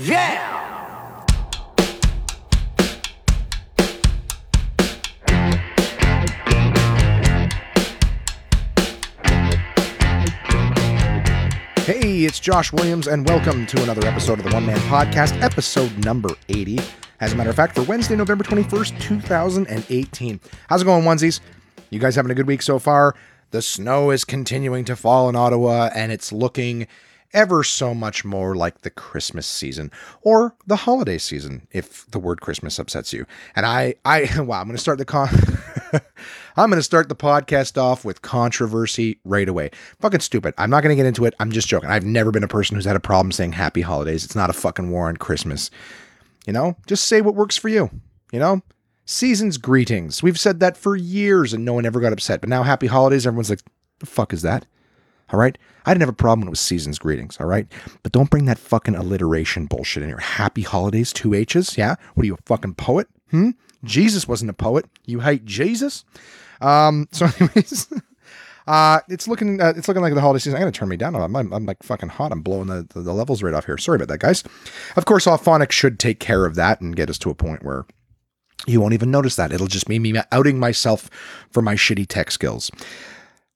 Yeah! Hey, it's Josh Williams, and welcome to another episode of the One Man Podcast, episode number 80. As a matter of fact, for Wednesday, November 21st, 2018. How's it going, onesies? You guys having a good week so far? The snow is continuing to fall in Ottawa, and it's looking ever so much more like the Christmas season or the holiday season, if the word Christmas upsets you. And I, I, wow, I'm going to start the con. I'm going to start the podcast off with controversy right away. Fucking stupid. I'm not going to get into it. I'm just joking. I've never been a person who's had a problem saying happy holidays. It's not a fucking war on Christmas. You know, just say what works for you. You know, season's greetings. We've said that for years and no one ever got upset. But now happy holidays, everyone's like, the fuck is that? All right. I didn't have a problem when it was season's greetings. All right. But don't bring that fucking alliteration bullshit in here. Happy holidays, two H's. Yeah. What are you, a fucking poet? Hmm? Jesus wasn't a poet. You hate Jesus? Um, so anyways, uh, it's looking, uh, it's looking like the holiday season. I'm to turn me down. I'm, I'm, I'm, like fucking hot. I'm blowing the, the, the levels right off here. Sorry about that, guys. Of course, Auphonic should take care of that and get us to a point where you won't even notice that. It'll just be me outing myself for my shitty tech skills.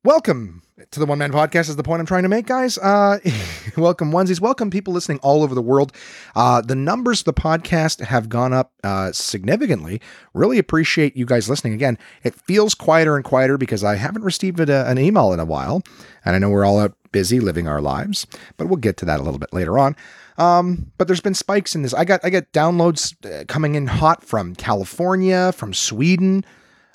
Welcome to the One Man Podcast is the point I'm trying to make, guys. Uh, welcome, onesies. Welcome, people listening all over the world. Uh, the numbers of the podcast have gone up uh, significantly. Really appreciate you guys listening. Again, it feels quieter and quieter because I haven't received a, an email in a while, and I know we're all out busy living our lives, but we'll get to that a little bit later on. Um, but there's been spikes in this. I got I got downloads uh, coming in hot from California, from Sweden,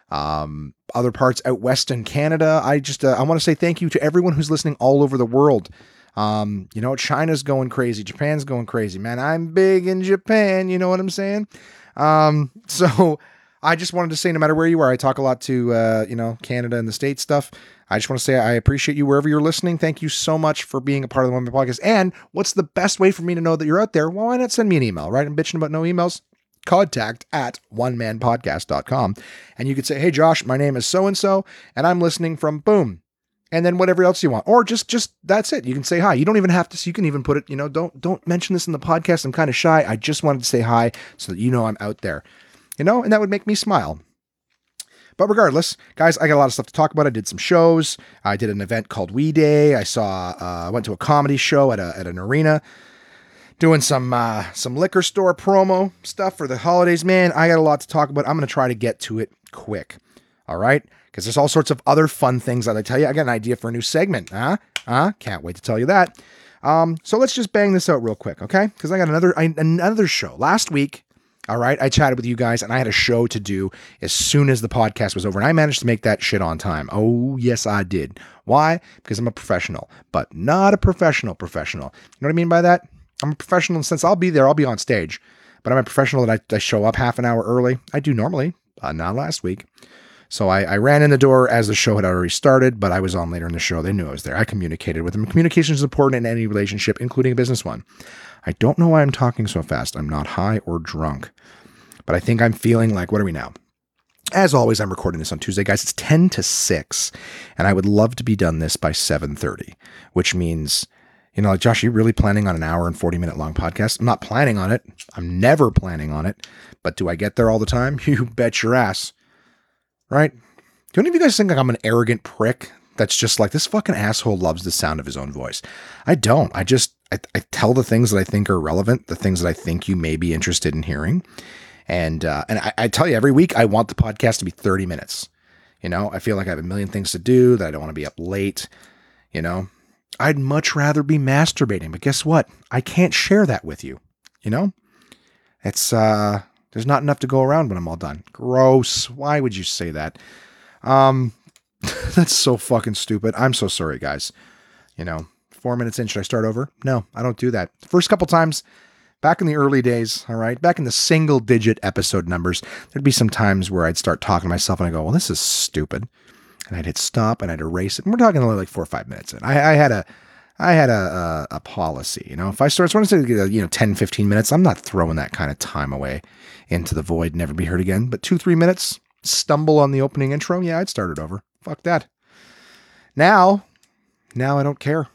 um, other parts out west in Canada. I just uh, I want to say thank you to everyone who's listening all over the world. Um, you know, China's going crazy, Japan's going crazy, man. I'm big in Japan, you know what I'm saying? Um, so I just wanted to say, no matter where you are, I talk a lot to uh, you know Canada and the state stuff. I just want to say I appreciate you wherever you're listening. Thank you so much for being a part of the Man Podcast. And what's the best way for me to know that you're out there? Well, why not send me an email, right? I'm bitching about no emails contact at onemanpodcast.com. And you could say, hey, Josh, my name is so and so, and I'm listening from boom. And then whatever else you want, or just just that's it. You can say hi. You don't even have to. You can even put it. You know, don't don't mention this in the podcast. I'm kind of shy. I just wanted to say hi so that you know I'm out there. You know, and that would make me smile. But regardless, guys, I got a lot of stuff to talk about. I did some shows. I did an event called We Day. I saw. Uh, I went to a comedy show at a at an arena doing some uh, some liquor store promo stuff for the holidays. Man, I got a lot to talk about. I'm to try to get to it quick. All right, because there's all sorts of other fun things that I tell you. I got an idea for a new segment. Huh? Huh? Can't wait to tell you that. Um, so let's just bang this out real quick, okay? Because I got another I, another show last week. All right, I chatted with you guys, and I had a show to do as soon as the podcast was over, and I managed to make that shit on time. Oh yes, I did. Why? Because I'm a professional, but not a professional professional. You know what I mean by that? I'm a professional in the sense I'll be there, I'll be on stage, but I'm a professional that I, I show up half an hour early. I do normally, uh, not last week. So I, I, ran in the door as the show had already started, but I was on later in the show. They knew I was there. I communicated with them. Communication is important in any relationship, including a business one. I don't know why I'm talking so fast. I'm not high or drunk, but I think I'm feeling like, what are we now? As always, I'm recording this on Tuesday, guys. It's 10 to 6, and I would love to be done this by 7:30, which means you know, like, Josh, you really planning on an hour and 40 minute long podcast? I'm not planning on it. I'm never planning on it. But do I get there all the time? You bet your ass. Right? Do any of you guys think like I'm an arrogant prick that's just like, this fucking asshole loves the sound of his own voice? I don't. I just, I, I tell the things that I think are relevant, the things that I think you may be interested in hearing. And, uh, and I, I tell you, every week I want the podcast to be 30 minutes. You know, I feel like I have a million things to do, that I don't want to be up late, you know, I'd much rather be masturbating, but guess what? I can't share that with you. You know? It's uh there's not enough to go around when I'm all done. Gross. Why would you say that? Um that's so fucking stupid. I'm so sorry, guys. You know, 4 minutes in should I start over? No, I don't do that. first couple times back in the early days, all right, back in the single digit episode numbers, there'd be some times where I'd start talking to myself and I go, well, this is stupid and I'd hit stop and I'd erase it. And we're talking only like four or five minutes. And I, I had a, I had a, a, a, policy, you know, if I start, so I want to say, you know, 10, 15 minutes, I'm not throwing that kind of time away into the void, never be heard again. But two, three minutes, stumble on the opening intro. Yeah, I'd start it over. Fuck that. Now, now I don't care.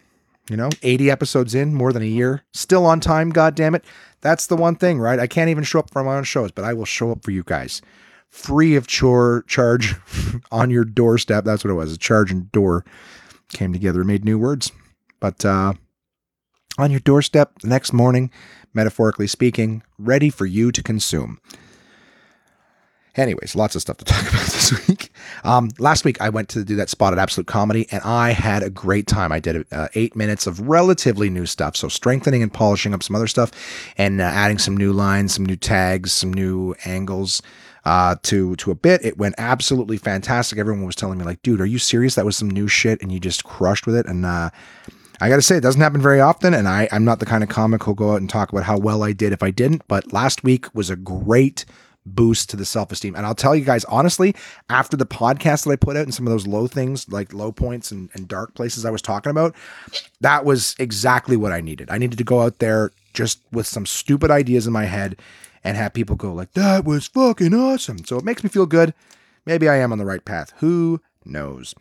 You know, 80 episodes in, more than a year, still on time, god damn it. That's the one thing, right? I can't even show up for my own shows, but I will show up for you guys. Free of chore charge on your doorstep. That's what it was. A charge and door came together, and made new words. But uh on your doorstep the next morning, metaphorically speaking, ready for you to consume. Anyways, lots of stuff to talk about this week. Um, last week, I went to do that spot at Absolute Comedy, and I had a great time. I did uh, eight minutes of relatively new stuff, so strengthening and polishing up some other stuff, and uh, adding some new lines, some new tags, some new angles uh, to to a bit. It went absolutely fantastic. Everyone was telling me like, "Dude, are you serious? That was some new shit, and you just crushed with it." And uh, I got to say, it doesn't happen very often, and I I'm not the kind of comic who'll go out and talk about how well I did if I didn't. But last week was a great boost to the self esteem. And I'll tell you guys honestly, after the podcast that I put out and some of those low things, like low points and, and dark places I was talking about, that was exactly what I needed. I needed to go out there just with some stupid ideas in my head and have people go like, that was fucking awesome. So it makes me feel good. Maybe I am on the right path. Who knows?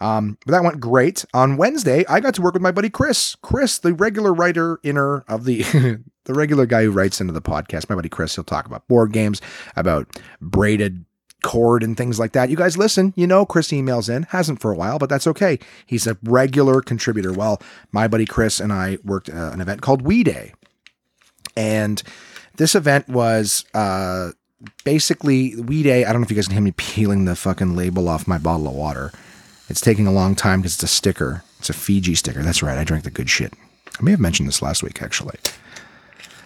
Um, but that went great. On Wednesday, I got to work with my buddy Chris. Chris, the regular writer inner of the the regular guy who writes into the podcast. My buddy Chris, he'll talk about board games, about braided cord and things like that. You guys listen, you know Chris emails in, hasn't for a while, but that's okay. He's a regular contributor. Well, my buddy Chris and I worked uh, an event called We Day. And this event was uh, basically We Day. I don't know if you guys can hear me peeling the fucking label off my bottle of water. It's taking a long time because it's a sticker. It's a Fiji sticker. That's right. I drank the good shit. I may have mentioned this last week, actually.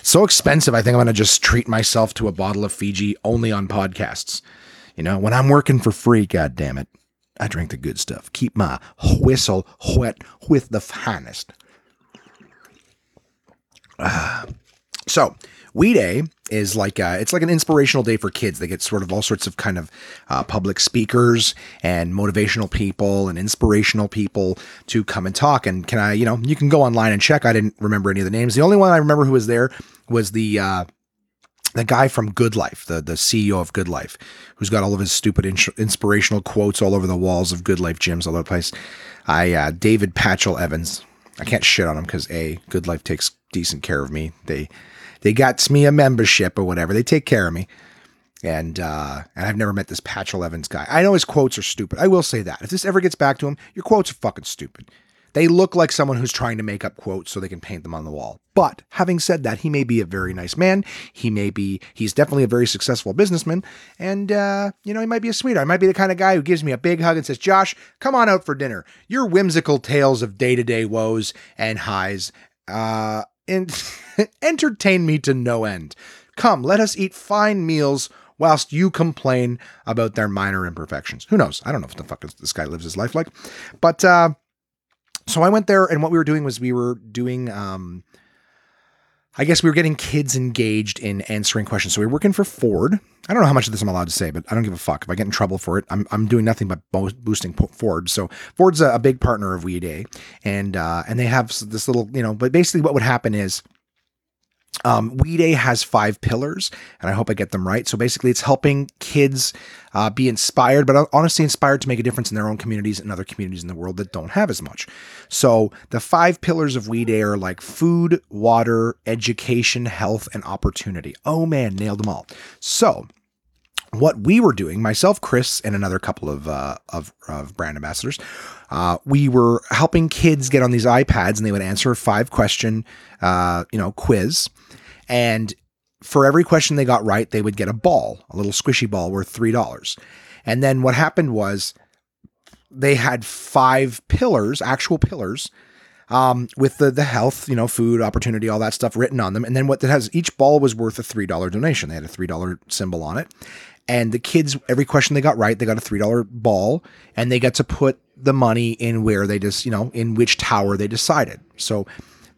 So expensive. I think I'm going to just treat myself to a bottle of Fiji only on podcasts. You know, when I'm working for free, God damn it, I drink the good stuff. Keep my whistle wet with the finest. Uh, so, We Day is like a, it's like an inspirational day for kids. They get sort of all sorts of kind of uh, public speakers and motivational people and inspirational people to come and talk. And can I, you know, you can go online and check. I didn't remember any of the names. The only one I remember who was there was the uh, the guy from Good Life, the the CEO of Good Life, who's got all of his stupid in- inspirational quotes all over the walls of Good Life gyms all over the place. I uh, David Patchell Evans. I can't shit on him because a Good Life takes decent care of me. They they got me a membership or whatever. They take care of me. And uh, and I've never met this Patchell Evans guy. I know his quotes are stupid. I will say that. If this ever gets back to him, your quotes are fucking stupid. They look like someone who's trying to make up quotes so they can paint them on the wall. But having said that, he may be a very nice man. He may be, he's definitely a very successful businessman. And, uh, you know, he might be a sweetheart. He might be the kind of guy who gives me a big hug and says, Josh, come on out for dinner. Your whimsical tales of day to day woes and highs, uh, and entertain me to no end. Come, let us eat fine meals whilst you complain about their minor imperfections. Who knows? I don't know if the fuck this guy lives his life like. But uh, so I went there, and what we were doing was we were doing. Um, I guess we were getting kids engaged in answering questions. So we were working for Ford. I don't know how much of this I'm allowed to say, but I don't give a fuck. If I get in trouble for it, I'm, I'm doing nothing but bo- boosting Ford. So Ford's a, a big partner of We Day, and uh, and they have this little, you know. But basically, what would happen is um, We Day has five pillars, and I hope I get them right. So basically, it's helping kids uh, be inspired, but honestly inspired to make a difference in their own communities and other communities in the world that don't have as much. So the five pillars of We Day are like food, water, education, health, and opportunity. Oh man, nailed them all. So what we were doing, myself, Chris, and another couple of uh, of, of brand ambassadors, uh, we were helping kids get on these iPads, and they would answer a five question, uh, you know, quiz, and for every question they got right, they would get a ball, a little squishy ball worth three dollars. And then what happened was they had five pillars, actual pillars, um, with the the health, you know, food, opportunity, all that stuff written on them. And then what that has each ball was worth a three dollar donation. They had a three dollar symbol on it. And the kids, every question they got right, they got a three dollar ball, and they got to put the money in where they just, you know, in which tower they decided. So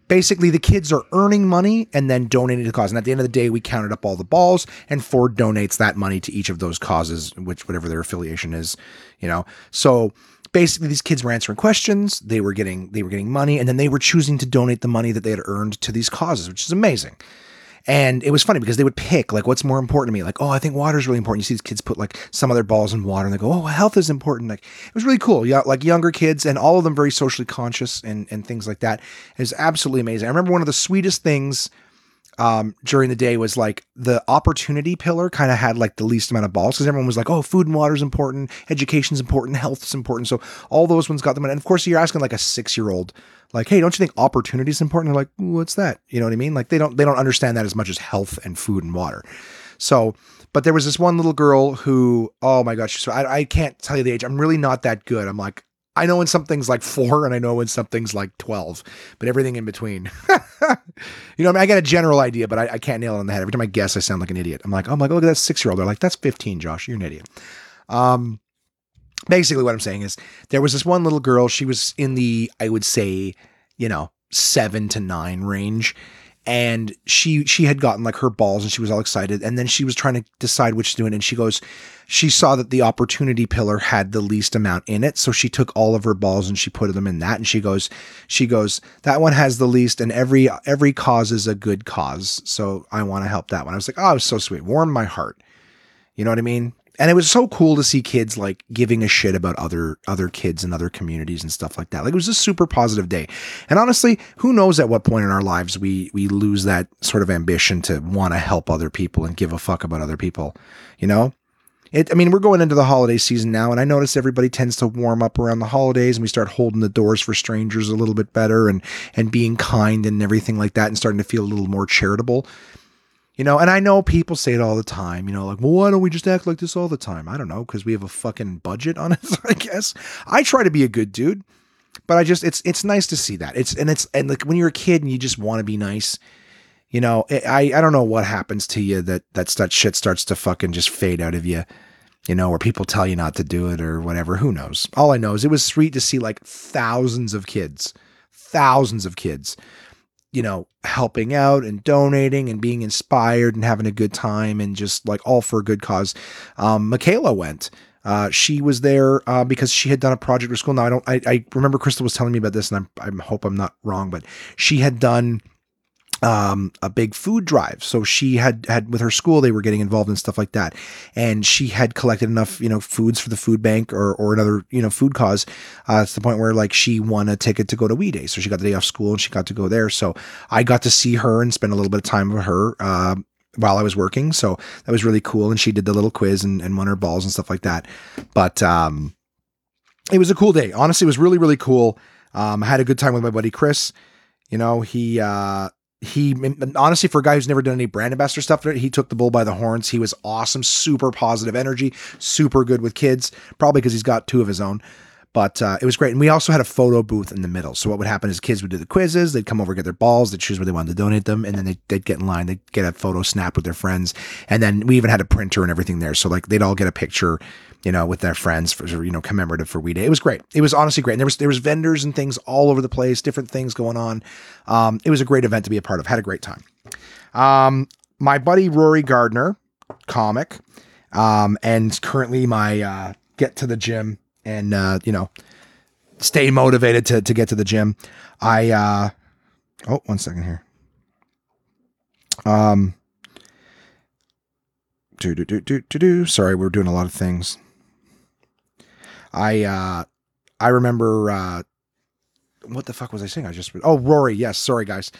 basically the kids are earning money and then donating to the cause. And at the end of the day, we counted up all the balls and Ford donates that money to each of those causes, which whatever their affiliation is, you know. So basically these kids were answering questions, they were getting they were getting money, and then they were choosing to donate the money that they had earned to these causes, which is amazing. And it was funny because they would pick like what's more important to me. Like, oh, I think water is really important. You see these kids put like some of their balls in water and they go, oh, health is important. Like it was really cool. Yeah, like younger kids and all of them very socially conscious and and things like that. It was absolutely amazing. I remember one of the sweetest things um, during the day was like the opportunity pillar kind of had like the least amount of balls because everyone was like, oh, food and water is important, education's important, health is important. So all those ones got them. And of course, you're asking like a six year old, like, hey, don't you think opportunity is important? They're like, what's that? You know what I mean? Like they don't they don't understand that as much as health and food and water. So, but there was this one little girl who, oh my gosh, so I, I can't tell you the age. I'm really not that good. I'm like, I know when something's like four and I know when something's like 12, but everything in between. you know, I, mean, I, get a general idea, but I, I, can't nail it on the head. Every time I guess, I sound like an idiot. I'm like, oh my God, look at that six year old. They're like, that's 15, Josh. You're an idiot. Um, basically, what I'm saying is there was this one little girl. She was in the, I would say, you know, seven to nine range and she she had gotten like her balls and she was all excited and then she was trying to decide which to do and she goes she saw that the opportunity pillar had the least amount in it so she took all of her balls and she put them in that and she goes she goes that one has the least and every every cause is a good cause so i want to help that one. I was like oh it was so sweet. Warmed my heart. You know what i mean and it was so cool to see kids like giving a shit about other other kids and other communities and stuff like that. Like it was a super positive day. And honestly, who knows at what point in our lives we we lose that sort of ambition to want to help other people and give a fuck about other people, you know? It, I mean, we're going into the holiday season now, and I notice everybody tends to warm up around the holidays, and we start holding the doors for strangers a little bit better, and and being kind and everything like that, and starting to feel a little more charitable. You know, and I know people say it all the time, you know, like, well, why don't we just act like this all the time? I don't know, because we have a fucking budget on it, I guess. I try to be a good dude, but I just it's it's nice to see that. It's and it's and like when you're a kid and you just want to be nice, you know, I I don't know what happens to you that that that shit starts to fucking just fade out of you. You know, or people tell you not to do it or whatever. Who knows? All I know is it was sweet to see like thousands of kids, thousands of kids you know, helping out and donating and being inspired and having a good time and just like all for a good cause. Um, Michaela went. Uh, she was there uh, because she had done a project with school. Now I don't. I, I remember Crystal was telling me about this, and I'm, I hope I'm not wrong, but she had done um, a big food drive. So she had had with her school, they were getting involved in stuff like that, and she had collected enough, you know, foods for the food bank or or another, you know, food cause uh, to the point where like she won a ticket to go to We Day. So she got the day off school and she got to go there. So I got to see her and spend a little bit of time with her. Uh, while I was working. So that was really cool. And she did the little quiz and, and won her balls and stuff like that. But um, it was a cool day. Honestly, it was really, really cool. Um, I had a good time with my buddy Chris. You know, he uh, he honestly for a guy who's never done any brand ambassador stuff he took the bull by the horns. He was awesome super positive energy super good with kids probably because he's got two of his own. But uh, it was great. And we also had a photo booth in the middle. So what would happen is kids would do the quizzes. They'd come over get their balls. They'd choose where they wanted to donate them. And then they'd, they'd get in line. They'd get a photo snap with their friends. And then we even had a printer and everything there. So like they'd all get a picture you know, with their friends for you know commemorative for We Day. It was great. It was honestly great. And there was there was vendors and things all over the place, different things going on. Um, it was a great event to be a part of. Had a great time. Um, my buddy Rory Gardner, comic, um, and currently my uh, get to the gym and uh, you know stay motivated to to get to the gym. I uh, oh one second here. Um. Do, do, do, do, do, do. Sorry, we're doing a lot of things. I uh, I remember uh, what the fuck was I saying? I just oh Rory, yes, sorry guys.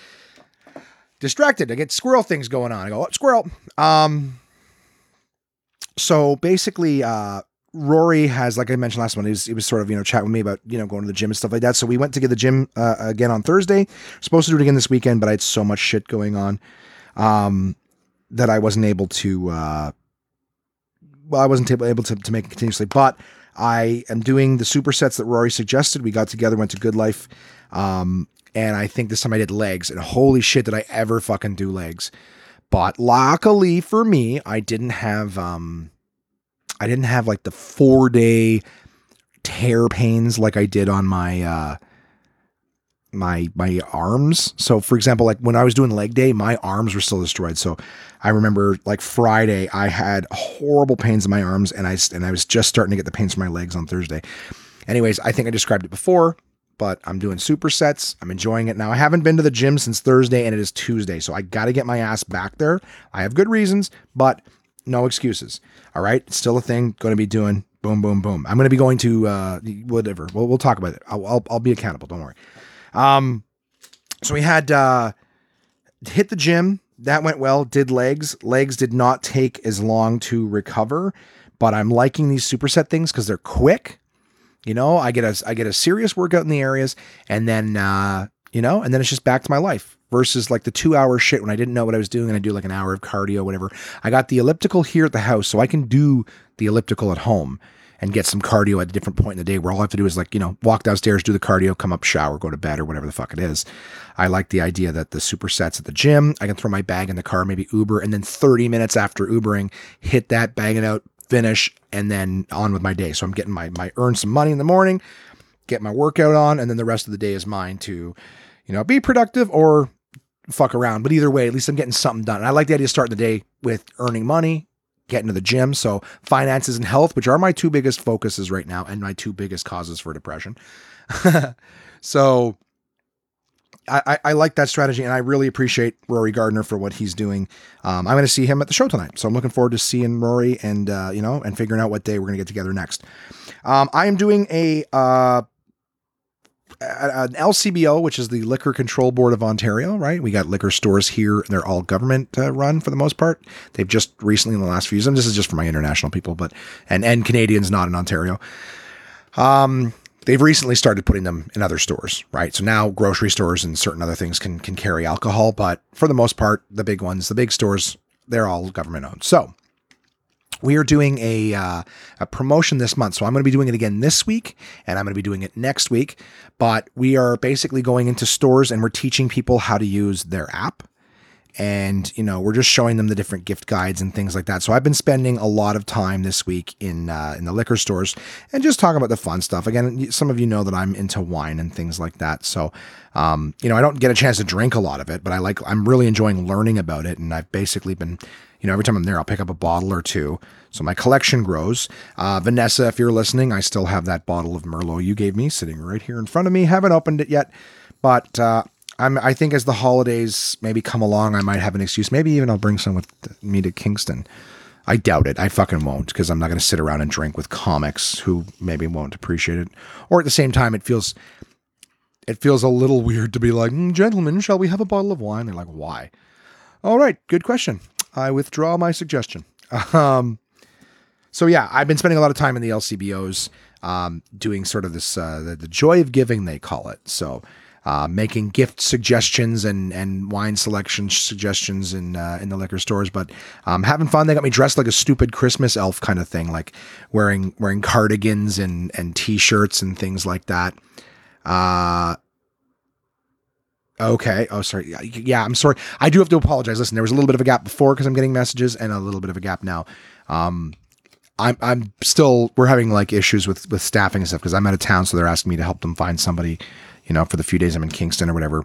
Distracted. I get squirrel things going on. I go, oh, squirrel. Um so basically uh Rory has, like I mentioned last one, he was, he was sort of, you know, chatting with me about, you know, going to the gym and stuff like that. So we went to get the gym uh, again on Thursday. Supposed to do it again this weekend, but I had so much shit going on um, that I wasn't able to, uh, well, I wasn't able, to, to make it continuously. But I am doing the supersets that Rory suggested. We got together, went to Good Life. Um, and I think this time I did legs. And holy shit, did I ever fucking do legs. But luckily for me, I didn't have um I didn't have like the four day tear pains like I did on my uh my my arms. So for example, like when I was doing leg day, my arms were still destroyed. So I remember like Friday, I had horrible pains in my arms, and I and I was just starting to get the pains in my legs on Thursday. Anyways, I think I described it before. but I'm doing supersets. I'm enjoying it now. I haven't been to the gym since Thursday and it is Tuesday, so I got to get my ass back there. I have good reasons, but no excuses. All right, still a thing. Going to be doing boom, boom, boom. I'm going to be going to uh, whatever. We'll, we'll talk about it. I'll, I'll, I'll be accountable. Don't worry. Um, so we had uh, hit the gym. That went well. Did legs. Legs did not take as long to recover, but I'm liking these superset things because they're quick. You know, I get a I get a serious workout in the areas, and then uh, you know, and then it's just back to my life. Versus like the two hour shit when I didn't know what I was doing and I do like an hour of cardio, whatever. I got the elliptical here at the house, so I can do the elliptical at home and get some cardio at a different point in the day where all I have to do is like, you know, walk downstairs, do the cardio, come up, shower, go to bed or whatever the fuck it is. I like the idea that the supersets at the gym, I can throw my bag in the car, maybe Uber, and then 30 minutes after Ubering, hit that, bang it out, finish, and then on with my day. So I'm getting my my earn some money in the morning, get my workout on, and then the rest of the day is mine to, you know, be productive or fuck around. But either way, at least I'm getting something done. And I like the idea of starting the day with earning money, getting to the gym. So finances and health, which are my two biggest focuses right now and my two biggest causes for depression. so I, I, like that strategy, and I really appreciate Rory Gardner for what he's doing. Um, I'm going to see him at the show tonight, so I'm looking forward to seeing Rory and uh, you know and figuring out what day we're going to get together next. Um, I am doing a uh, an LCBO, which is the Liquor Control Board of Ontario. Right, we got liquor stores here; they're all government uh, run for the most part. They've just recently, in the last few years, and this is just for my international people, but and and Canadians not in Ontario. Um, they've recently started putting them in other stores, right? So now grocery stores and certain other things can can carry alcohol, but for the most part, the big ones, the big stores, they're all government owned. So we are doing a uh, a promotion this month, so I'm going to be doing it again this week, and I'm going to be doing it next week. But we are basically going into stores and we're teaching people how to use their app and you know we're just showing them the different gift guides and things like that. So I've been spending a lot of time this week in uh, in the liquor stores and just talking about the fun stuff. Again, some of you know that I'm into wine and things like that. So um, you know I don't get a chance to drink a lot of it, but I like I'm really enjoying learning about it, and I've basically been you know every time I'm there I'll pick up a bottle or two. So my collection grows. Uh, Vanessa, if you're listening, I still have that bottle of Merlot you gave me sitting right here in front of me. Haven't opened it yet, but uh, I'm, I think as the holidays maybe come along, I might have an excuse. Maybe even I'll bring some with me to Kingston. I doubt it. I fucking won't because I'm not going to sit around and drink with comics who maybe won't appreciate it. Or at the same time, it feels it feels a little weird to be like, mm, gentlemen, shall we have a bottle of wine? They're like, why? All right, good question. I withdraw my suggestion. Um, so yeah, I've been spending a lot of time in the LCBOs, um, doing sort of this uh, the, the joy of giving, they call it. So uh, making gift suggestions and and wine selection suggestions in uh, in the liquor stores, but um, having fun. They got me dressed like a stupid Christmas elf kind of thing, like wearing wearing cardigans and and t-shirts and things like that. Okay. Oh, sorry. Yeah, I'm sorry. I do have to apologize. Listen, there was a little bit of a gap before because I'm getting messages, and a little bit of a gap now. Um, I'm I'm still we're having like issues with with staffing and stuff because I'm out of town, so they're asking me to help them find somebody you know, for the few days I'm in Kingston or whatever.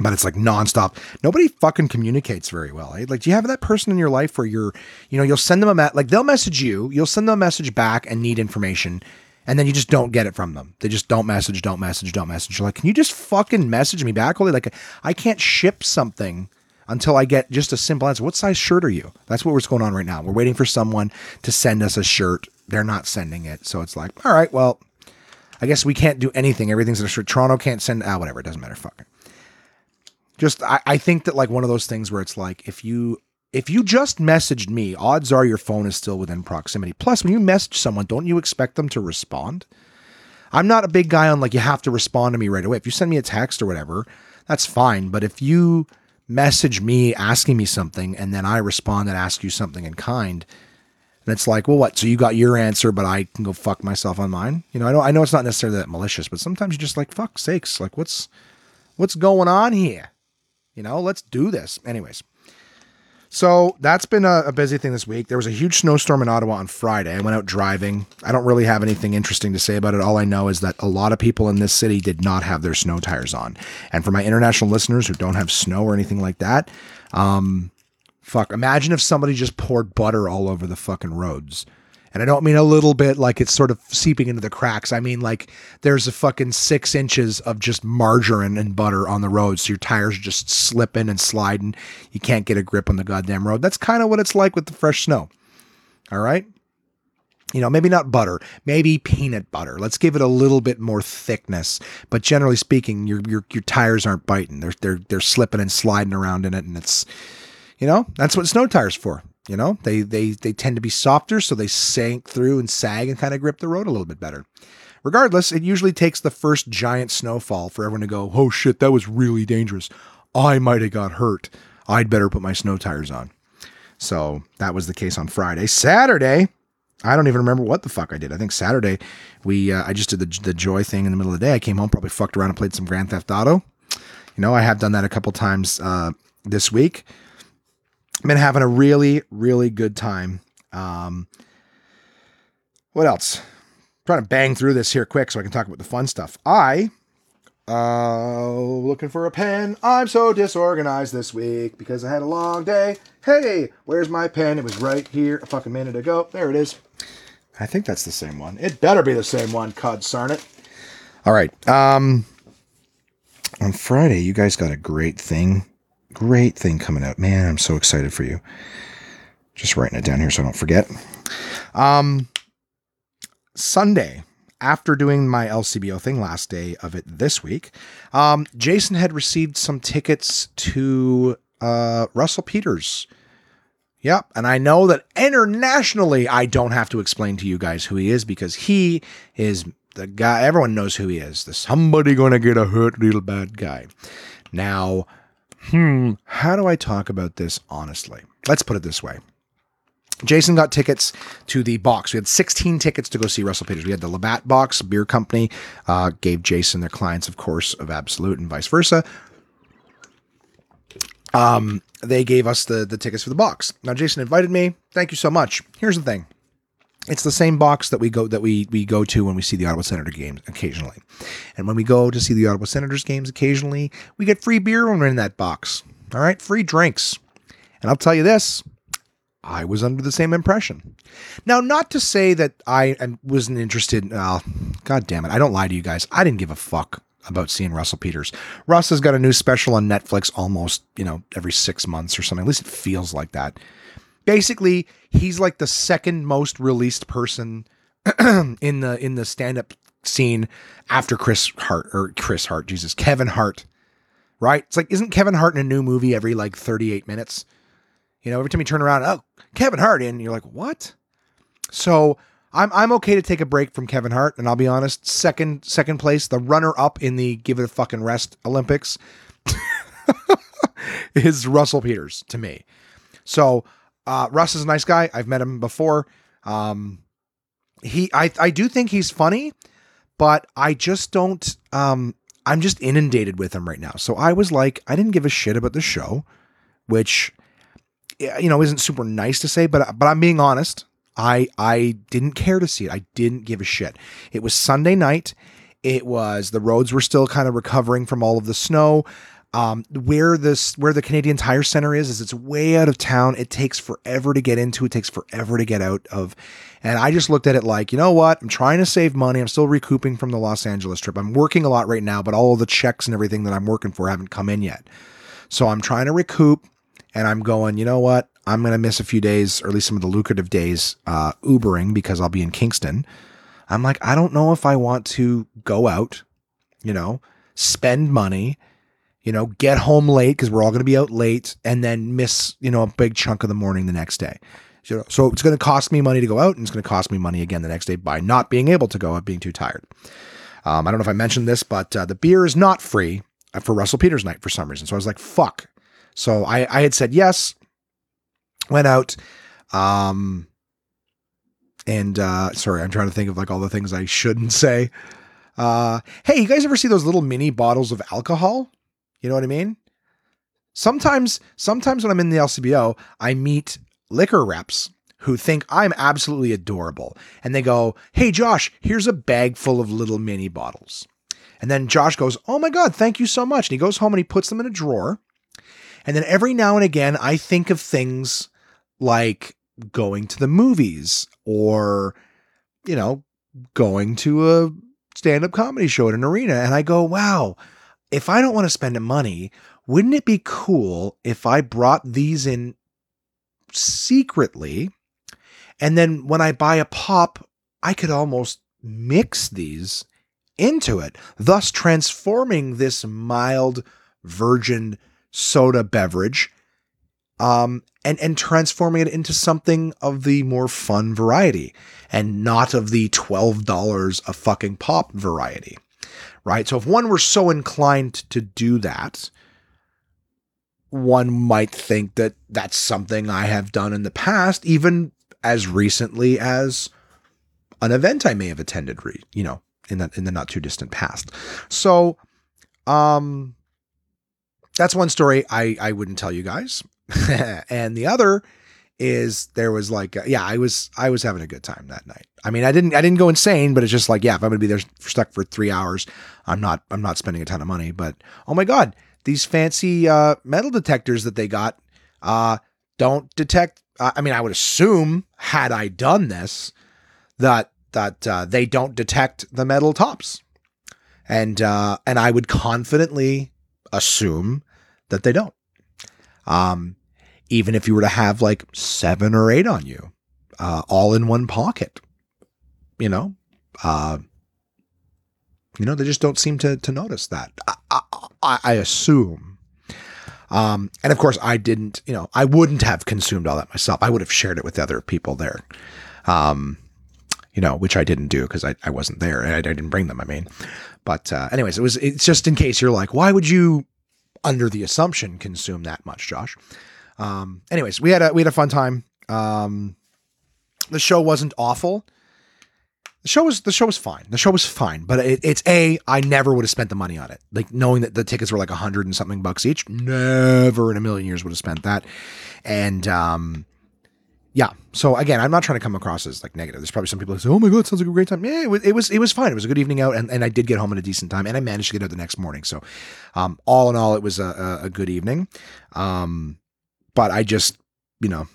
But it's like nonstop. Nobody fucking communicates very well. Eh? Like, do you have that person in your life where you're, you know, you'll send them a met, like they'll message you, you'll send them a message back and need information, and then you just don't get it from them. They just don't message, don't message, don't message. You're like, can you just fucking message me back? Holy, like, I can't ship something until I get just a simple answer. What size shirt are you? That's what was going on right now. We're waiting for someone to send us a shirt. They're not sending it. So it's like, all right, well, I guess we can't do anything. Everything's in a shirt. Toronto can't send ah, whatever. It doesn't matter. Fucking. Just I, I think that like one of those things where it's like if you if you just messaged me, odds are your phone is still within proximity. Plus, when you message someone, don't you expect them to respond? I'm not a big guy on like you have to respond to me right away. If you send me a text or whatever, that's fine. But if you message me asking me something and then I respond and ask you something in kind, and it's like, well, what? So you got your answer, but I can go fuck myself on mine. You know, I know, I know it's not necessarily that malicious, but sometimes you're just like, fuck sakes, like what's, what's going on here? You know, let's do this. Anyways, so that's been a, a, busy thing this week. There was a huge snowstorm in Ottawa on Friday. I went out driving. I don't really have anything interesting to say about it. All I know is that a lot of people in this city did not have their snow tires on. And for my international listeners who don't have snow or anything like that, um, Fuck. Imagine if somebody just poured butter all over the fucking roads And I don't mean a little bit like it's sort of seeping into the cracks. I mean like there's a fucking six inches of just margarine and butter on the road. So your tires are just slipping and sliding. You can't get a grip on the goddamn road. That's kind of what it's like with the fresh snow. All right. You know, maybe not butter, maybe peanut butter. Let's give it a little bit more thickness. But generally speaking, your your your tires aren't biting. They're they're they're slipping and sliding around in it, and it's you know, that's what snow tires for. You know, they they they tend to be softer, so they sank through and sag and kind of grip the road a little bit better. Regardless, it usually takes the first giant snowfall for everyone to go, "Oh shit, that was really dangerous. I might have got hurt. I'd better put my snow tires on." So that was the case on Friday. Saturday, I don't even remember what the fuck I did. I think Saturday we uh, I just did the the joy thing in the middle of the day. I came home, probably fucked around and played some Grand Theft Auto. You know, I have done that a couple times uh, this week. Been having a really really good time. Um, what else? I'm trying to bang through this here quick so I can talk about the fun stuff. I uh looking for a pen. I'm so disorganized this week because I had a long day. Hey, where's my pen? It was right here a fucking minute ago. There it is. I think that's the same one. It better be the same one, cod sarn it. All right. Um on Friday, you guys got a great thing. Great thing coming out. Man, I'm so excited for you. Just writing it down here so I don't forget. Um Sunday, after doing my LCBO thing last day of it this week, um, Jason had received some tickets to uh, Russell Peters. Yep. And I know that internationally, I don't have to explain to you guys who he is because he is the guy, everyone knows who he is. The somebody gonna get a hurt little bad guy. Now, hmm, how do I talk about this honestly? Let's put it this way. Jason got tickets to the box. We had 16 tickets to go see Russell Peters. We had the Labatt box, beer company, uh, gave Jason their clients, of course, of Absolut and vice versa. Um, they gave us the the tickets for the box. Now Jason invited me. Thank you so much. Here's the thing. It's the same box that we go that we we go to when we see the Ottawa Senator games occasionally. And when we go to see the Ottawa Senators games occasionally, we get free beer when we're in that box. All right, free drinks. And I'll tell you this, I was under the same impression. Now, not to say that I wasn't interested. Uh, God damn it. I don't lie to you guys. I didn't give a fuck about seeing Russell Peters. Russ has got a new special on Netflix almost, you know, every six months or something. At least it feels like that. Basically, he's like the second most released person in the in the stand-up scene after Chris Hart or Chris Hart, Jesus, Kevin Hart. Right? It's like, isn't Kevin Hart in a new movie every like 38 minutes? You know, every time you turn around, oh, Kevin Hart in, you're like, what? So I'm I'm okay to take a break from Kevin Hart, and I'll be honest, second second place, the runner up in the give it a fucking rest Olympics is Russell Peters to me. So uh, Russ is a nice guy. I've met him before. Um, he I I do think he's funny, but I just don't um I'm just inundated with him right now. So I was like, I didn't give a shit about the show, which you know isn't super nice to say, but but I'm being honest. I I didn't care to see it. I didn't give a shit. It was Sunday night. It was the roads were still kind of recovering from all of the snow. Um, where this where the Canadian Tire Center is is it's way out of town. It takes forever to get into. It takes forever to get out of. And I just looked at it like, you know what? I'm trying to save money. I'm still recouping from the Los Angeles trip. I'm working a lot right now, but all the checks and everything that I'm working for haven't come in yet. So I'm trying to recoup and I'm going, you know what? I'm going to miss a few days, or at least some of the lucrative days, uh, Ubering because I'll be in Kingston. I'm like, I don't know if I want to go out, you know, spend money, you know, get home late because we're all going to be out late and then miss, you know, a big chunk of the morning the next day. So, so it's going to cost me money to go out and it's going to cost me money again the next day by not being able to go out, being too tired. Um, I don't know if I mentioned this, but uh, the beer is not free for Russell Peters night for some reason. So I was like, fuck. So I, I had said yes went out um and uh sorry i'm trying to think of like all the things i shouldn't say uh hey you guys ever see those little mini bottles of alcohol you know what i mean? Sometimes sometimes when i'm in the lcbo i meet liquor reps who think i'm absolutely adorable. And they go hey josh here's a bag full of little mini bottles. And then josh goes oh my god thank you so much. And he goes home and he puts them in a drawer. And then every now and again i think of things like going to the movies or, you know, going to a stand up comedy show at an arena. And I go, wow, if I don't want to spend money, wouldn't it be cool if I brought these in secretly? And then when I buy a pop, I could almost mix these into it, thus transforming this mild virgin soda beverage um, and and transforming it into something of the more fun variety and not of the twelve dollars a fucking pop variety, right? So if one were so inclined to do that, one might think that that's something I have done in the past, even as recently as an event I may have attended, re- you know, in the in the not too distant past. So, um, that's one story I I wouldn't tell you guys, and the other is there was like uh, yeah I was I was having a good time that night. I mean I didn't I didn't go insane, but it's just like yeah if I'm gonna be there stuck for three hours, I'm not I'm not spending a ton of money. But oh my god, these fancy uh, metal detectors that they got uh, don't detect. Uh, I mean I would assume had I done this that that uh, they don't detect the metal tops, and uh, and I would confidently assume that they don't. Um, even if you were to have like seven or eight on you, uh, all in one pocket, you know, uh, you know, they just don't seem to to notice that. I, I, I assume. Um, and of course, I didn't. You know, I wouldn't have consumed all that myself. I would have shared it with other people there. Um, you know, which I didn't do because I, I wasn't there and I, I didn't bring them. I mean, but uh, anyways, it was it's just in case you're like, why would you, under the assumption, consume that much, Josh? Um, anyways, we had a we had a fun time. Um, the show wasn't awful. The show was the show was fine. The show was fine, but it, it's a I never would have spent the money on it. Like knowing that the tickets were like a hundred and something bucks each, never in a million years would have spent that. And um, yeah. So again, I'm not trying to come across as like negative. There's probably some people who say, "Oh my god, sounds like a great time." Yeah, it was it was, it was fine. It was a good evening out, and, and I did get home at a decent time, and I managed to get out the next morning. So, um, all in all, it was a, a, a good evening. Um, but I just, you know,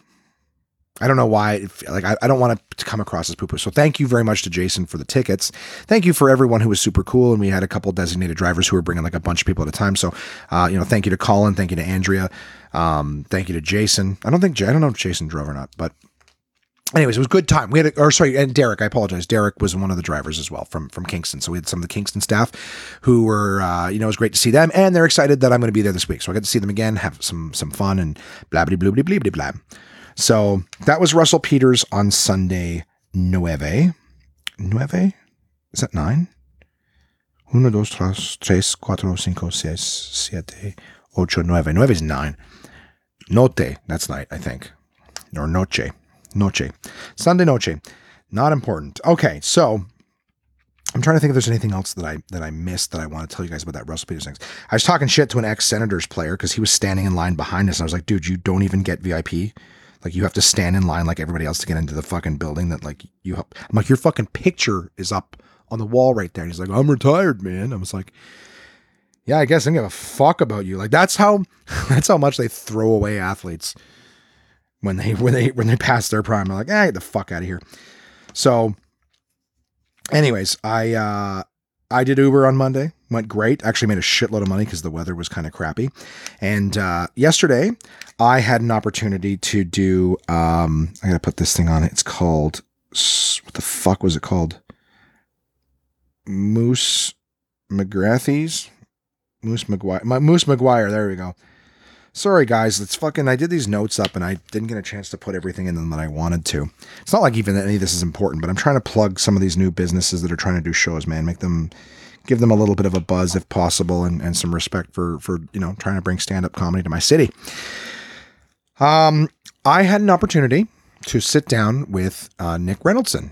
I don't know why. Like, I, I don't want to come across as poo poo. So, thank you very much to Jason for the tickets. Thank you for everyone who was super cool. And we had a couple designated drivers who were bringing like a bunch of people at a time. So, uh, you know, thank you to Colin. Thank you to Andrea. Um, thank you to Jason. I don't think, I don't know if Jason drove or not, but anyways, it was a good time. We had, a, or sorry, and Derek, I apologize. Derek was one of the drivers as well from from Kingston. So we had some of the Kingston staff who were, uh, you know, it was great to see them, and they're excited that I'm going to be there this week. So I get to see them again, have some some fun, and blah blah blah blah blah blah blah. So that was Russell Peters on Sunday nueve. Nueve? Is that nine? Uno, dos, tres, tres, cuatro, cinco, seis, siete, ocho, nueve. Nueve is nine. Note, that's night, I think. Or noche. Noche. Sunday noche. Not important. Okay, so I'm trying to think if there's anything else that I that I missed that I want to tell you guys about that Russell Peters thing. I was talking shit to an ex Senators player because he was standing in line behind us, and I was like, dude, you don't even get VIP. Like you have to stand in line like everybody else to get into the fucking building that like you help. I'm like, your fucking picture is up on the wall right there. And he's like, I'm retired, man. I was like, yeah, I guess I don't give a fuck about you. Like that's how that's how much they throw away athletes when they when they when they pass their prime. They're like, ah, get the fuck out of here. So, anyways, I uh I did Uber on Monday. Went great. Actually made a shitload of money because the weather was kind of crappy. And uh, yesterday, I had an opportunity to do. Um, I gotta put this thing on. It's called. What the fuck was it called? Moose McGrathie's. Moose McGuire. Moose McGuire. There we go. Sorry, guys. It's fucking. I did these notes up and I didn't get a chance to put everything in them that I wanted to. It's not like even any of this is important, but I'm trying to plug some of these new businesses that are trying to do shows, man. Make them, give them a little bit of a buzz if possible, and, and some respect for for you know trying to bring stand up comedy to my city. Um, I had an opportunity to sit down with uh, Nick Reynoldson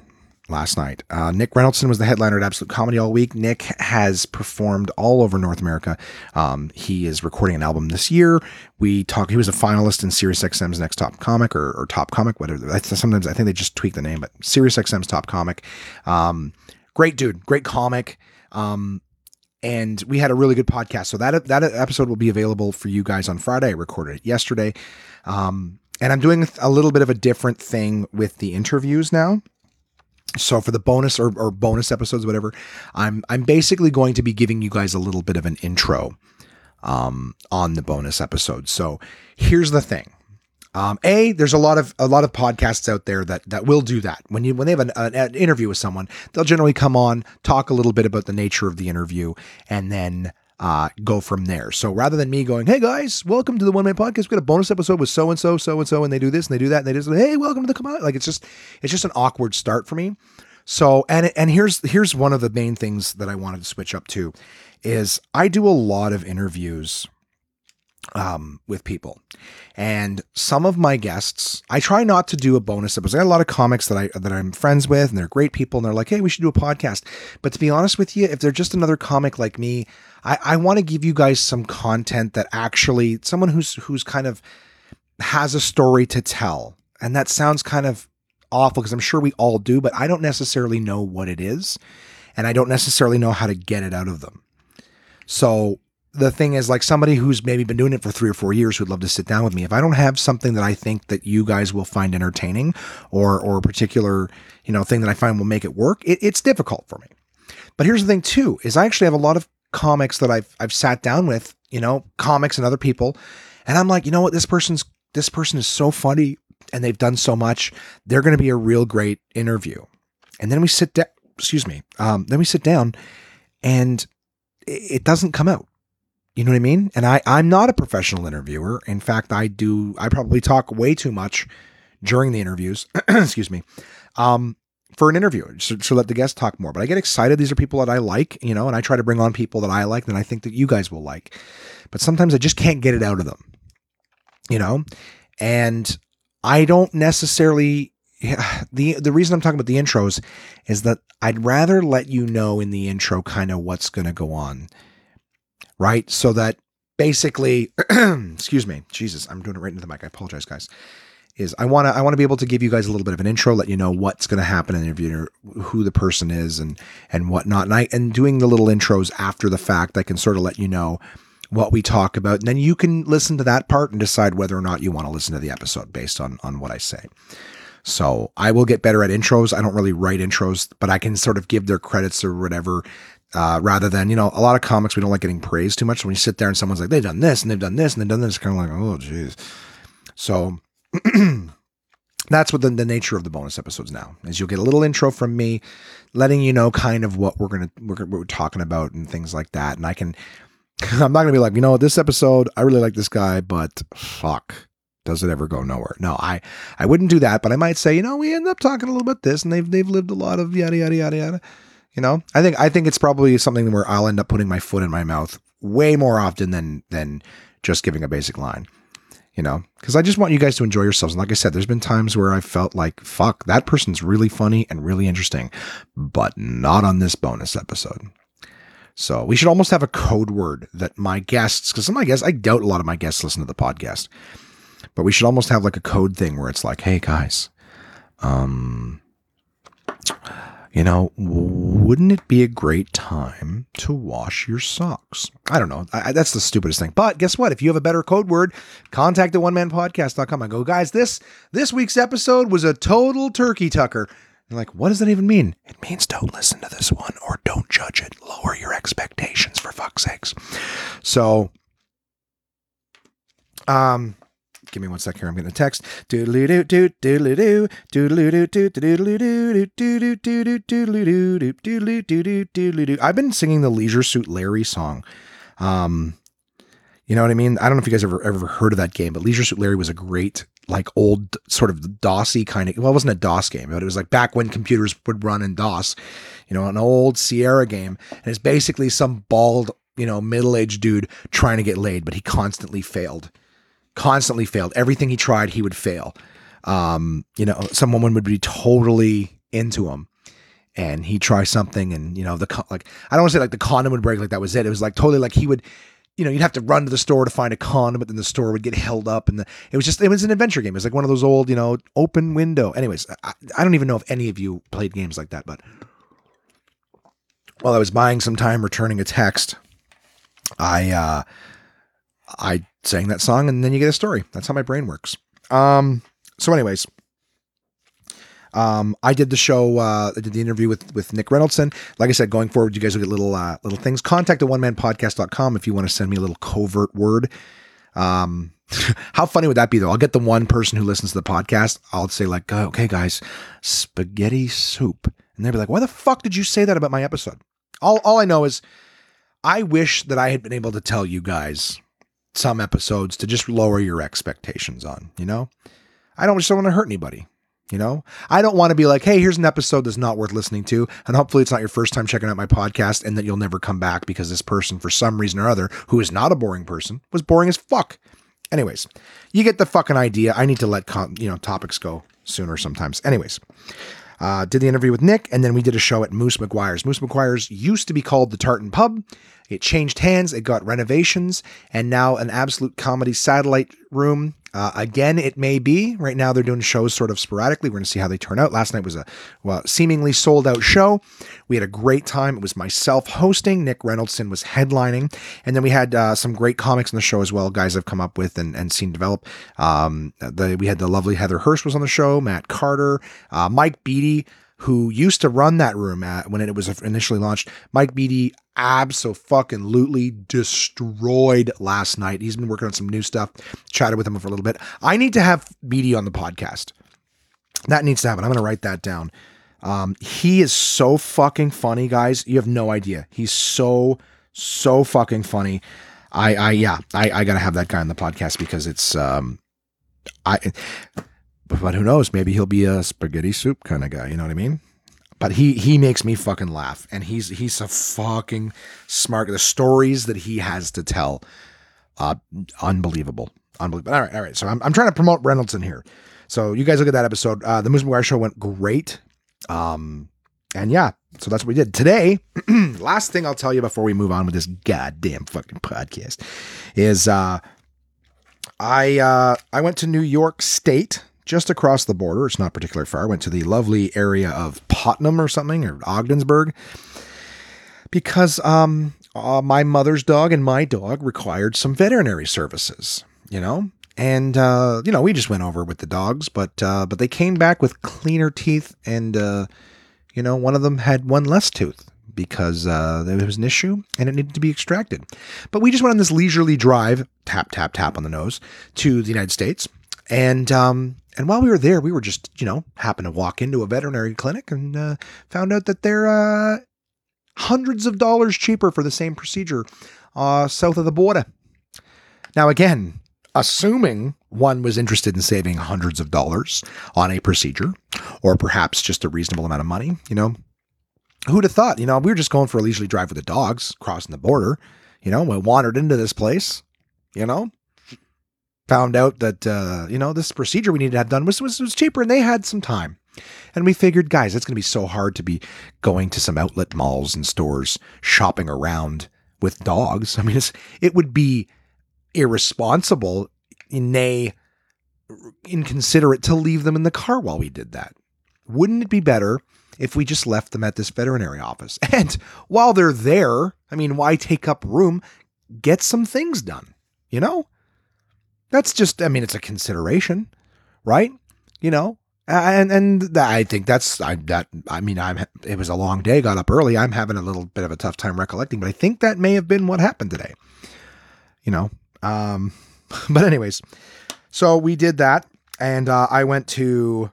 last night. Uh, Nick Reynoldson was the headliner at Absolute Comedy all week. Nick has performed all over North America. Um, he is recording an album this year. We talk. He was a finalist in SiriusXM's Next Top Comic or, or Top Comic, whatever. Sometimes I think they just tweak the name, but SiriusXM's Top Comic. Um, great dude, great comic. Um, and we had a really good podcast. So that that episode will be available for you guys on Friday. I recorded it yesterday. Um, and I'm doing a little bit of a different thing with the interviews now. So for the bonus or, or bonus episodes, whatever, I'm I'm basically going to be giving you guys a little bit of an intro um, on the bonus episodes. So here's the thing. Um, a there's a lot of a lot of podcasts out there that that will do that when you when they have an, an, an interview with someone they'll generally come on talk a little bit about the nature of the interview and then uh, go from there. So rather than me going, "Hey guys, welcome to the One Man Podcast. We got a bonus episode with so and so, so and so, and they do this and they do that and they just hey, welcome to the come out." Like it's just it's just an awkward start for me. So and and here's here's one of the main things that I wanted to switch up to is I do a lot of interviews um, with people. And some of my guests, I try not to do a bonus episode. I got a lot of comics that I that I'm friends with, and they're great people, and they're like, "Hey, we should do a podcast." But to be honest with you, if they're just another comic like me, I, I want to give you guys some content that actually someone who's who's kind of has a story to tell, and that sounds kind of awful because I'm sure we all do, but I don't necessarily know what it is, and I don't necessarily know how to get it out of them. So the thing is like somebody who's maybe been doing it for three or four years who'd love to sit down with me. If i don't have something that i think that you guys will find entertaining or or a particular you know thing that i find will make it work it, it's difficult for me. But here's the thing too is i actually have a lot of comics that i've i've sat down with you know comics and other people and i'm like you know what? This person's this person is so funny and they've done so much. They're going to be a real great interview. And then we sit down excuse me um, then we sit down and it doesn't come out you know what I mean? And I, I'm not a professional interviewer. In fact, I do, I probably talk way too much during the interviews, excuse me, um, for an interview to, to let the guests talk more. But I get excited. These are people that I like, you know, and I try to bring on people that I like and I think that you guys will like. But sometimes I just can't get it out of them, you know? And I don't necessarily the the reason I'm talking about the intros is that I'd rather let you know in the intro kind of what's going to go on right? So that basically, excuse me, Jesus, I'm doing it right into the mic. I apologize, guys. Is I want to I want to be able to give you guys a little bit of an intro, let you know what's going to happen in the interview, who the person is, and and whatnot. And I and doing the little intros after the fact, I can sort of let you know what we talk about, and then you can listen to that part and decide whether or not you want to listen to the episode based on on what I say. So I will get better at intros. I don't really write intros, but I can sort of give their credits or whatever uh, rather than you know a lot of comics we don't like getting praised too much. So when you sit there and someone's like they've done this and they've done this and they've done this, it's kind of like oh jeez. So that's what the, the nature of the bonus episodes now is. You'll get a little intro from me, letting you know kind of what we're gonna we're, we're talking about and things like that. And I can I'm not gonna be like you know this episode I really like this guy, but fuck does it ever go nowhere? No, I I wouldn't do that, but I might say, you know, we end up talking a little bit this, and they've they've lived a lot of yada yada yada yada. You know, I think I think it's probably something where I'll end up putting my foot in my mouth way more often than than just giving a basic line. You know, because I just want you guys to enjoy yourselves. And like I said, there's been times where I felt like, fuck, that person's really funny and really interesting, but not on this bonus episode. So we should almost have a code word that my guests, because some of my guests, I doubt a lot of my guests listen to the podcast, but we should almost have like a code thing where it's like, hey guys, um, you know, wouldn't it be a great time to wash your socks? I don't know. I, that's the stupidest thing. But guess what? If you have a better code word, contact the one man podcast.com. I go, guys, this this week's episode was a total turkey tucker. Like, what does that even mean? It means don't listen to this one or don't judge it. Lower your expectations for fuck's sakes. So, um, Give me one sec here. I'm getting a text. I've been singing the Leisure Suit Larry song. Um, you know what I mean? I don't know if you guys ever ever heard of that game, but Leisure Suit Larry was a great, like old sort of DOSy kind of. Well, it wasn't a DOS game, but it was like back when computers would run in DOS. You know, an old Sierra game, and it's basically some bald, you know, middle aged dude trying to get laid, but he constantly failed constantly failed. Everything he tried, he would fail. Um, you know, some woman would be totally into him and he'd try something and, you know, the, con- like, I don't want to say like the condom would break, like that was it. It was like totally like he would, you know, you'd have to run to the store to find a condom, but then the store would get held up. And the, it was just, it was an adventure game. It was like one of those old, you know, open window. Anyways, I, I don't even know if any of you played games like that, but while I was buying some time returning a text, I, uh, I sang that song and then you get a story. That's how my brain works. Um. So, anyways, um, I did the show. Uh, I did the interview with with Nick Reynoldson. Like I said, going forward, you guys will get little uh, little things. Contact at one man podcast.com if you want to send me a little covert word. Um, how funny would that be though? I'll get the one person who listens to the podcast. I'll say like, oh, okay, guys, spaghetti soup, and they'll be like, why the fuck did you say that about my episode? All all I know is, I wish that I had been able to tell you guys some episodes to just lower your expectations on. You know, I don't just don't want to hurt anybody. You know, I don't want to be like, hey, here's an episode that's not worth listening to. And hopefully it's not your first time checking out my podcast and that you'll never come back because this person, for some reason or other, who is not a boring person, was boring as fuck. Anyways, you get the fucking idea. I need to let, com- you know, topics go sooner sometimes. Anyways, uh, did the interview with Nick, and then we did a show at Moose McGuire's. Moose McGuire's used to be called the Tartan Pub. It changed hands, it got renovations, and now an absolute comedy satellite room. Uh, again, it may be. Right now, they're doing shows sort of sporadically. We're going to see how they turn out. Last night was a well, seemingly sold out show. We had a great time. It was myself hosting. Nick Reynoldson was headlining. And then we had uh, some great comics on the show as well, guys I've come up with and, and seen develop. Um, the, we had the lovely Heather Hirsch was on the show, Matt Carter, uh, Mike Beatty who used to run that room at when it was initially launched. Mike Beatty absolutely destroyed last night. He's been working on some new stuff. Chatted with him for a little bit. I need to have Beatty on the podcast. That needs to happen. I'm going to write that down. Um, he is so fucking funny, guys. You have no idea. He's so so fucking funny. I I yeah. I I got to have that guy on the podcast because it's um I but who knows? Maybe he'll be a spaghetti soup kind of guy. You know what I mean? But he he makes me fucking laugh, and he's he's a fucking smart. The stories that he has to tell, uh, unbelievable, unbelievable. All right, all right. So I'm I'm trying to promote Reynoldson here. So you guys look at that episode. Uh, the Moose McGuire show went great. Um, and yeah, so that's what we did today. last thing I'll tell you before we move on with this goddamn fucking podcast is uh, I uh, I went to New York State just across the border. It's not particularly far. I went to the lovely area of Putnam or something or Ogdensburg because um, uh, my mother's dog and my dog required some veterinary services, you know? And uh, you know, we just went over with the dogs, but uh, but they came back with cleaner teeth, and uh, you know, one of them had one less tooth because uh, there was an issue and it needed to be extracted. But we just went on this leisurely drive, tap tap tap on the nose, to the United States, and um, and while we were there, we were just, you know, happened to walk into a veterinary clinic and uh, found out that they're uh, hundreds of dollars cheaper for the same procedure uh, south of the border. Now, again, assuming one was interested in saving hundreds of dollars on a procedure, or perhaps just a reasonable amount of money, you know, who'd have thought? You know, we were just going for a leisurely drive with the dogs, crossing the border. You know, we wandered into this place. You know, found out that uh, you know this procedure we needed to have done was, was was cheaper, and they had some time. And we figured, guys, it's going to be so hard to be going to some outlet malls and stores shopping around with dogs. I mean, it would be irresponsible, nay, inconsiderate to leave them in the car while we did that. Wouldn't it be better if we just left them at this veterinary office? And while they're there, I mean, why take up room? Get some things done, you know? That's just, I mean, it's a consideration, right? You know, and and I think that's I that I mean I'm it was a long day, got up early. I'm having a little bit of a tough time recollecting, but I think that may have been what happened today. You know, um, but anyways, so we did that, and uh, I went to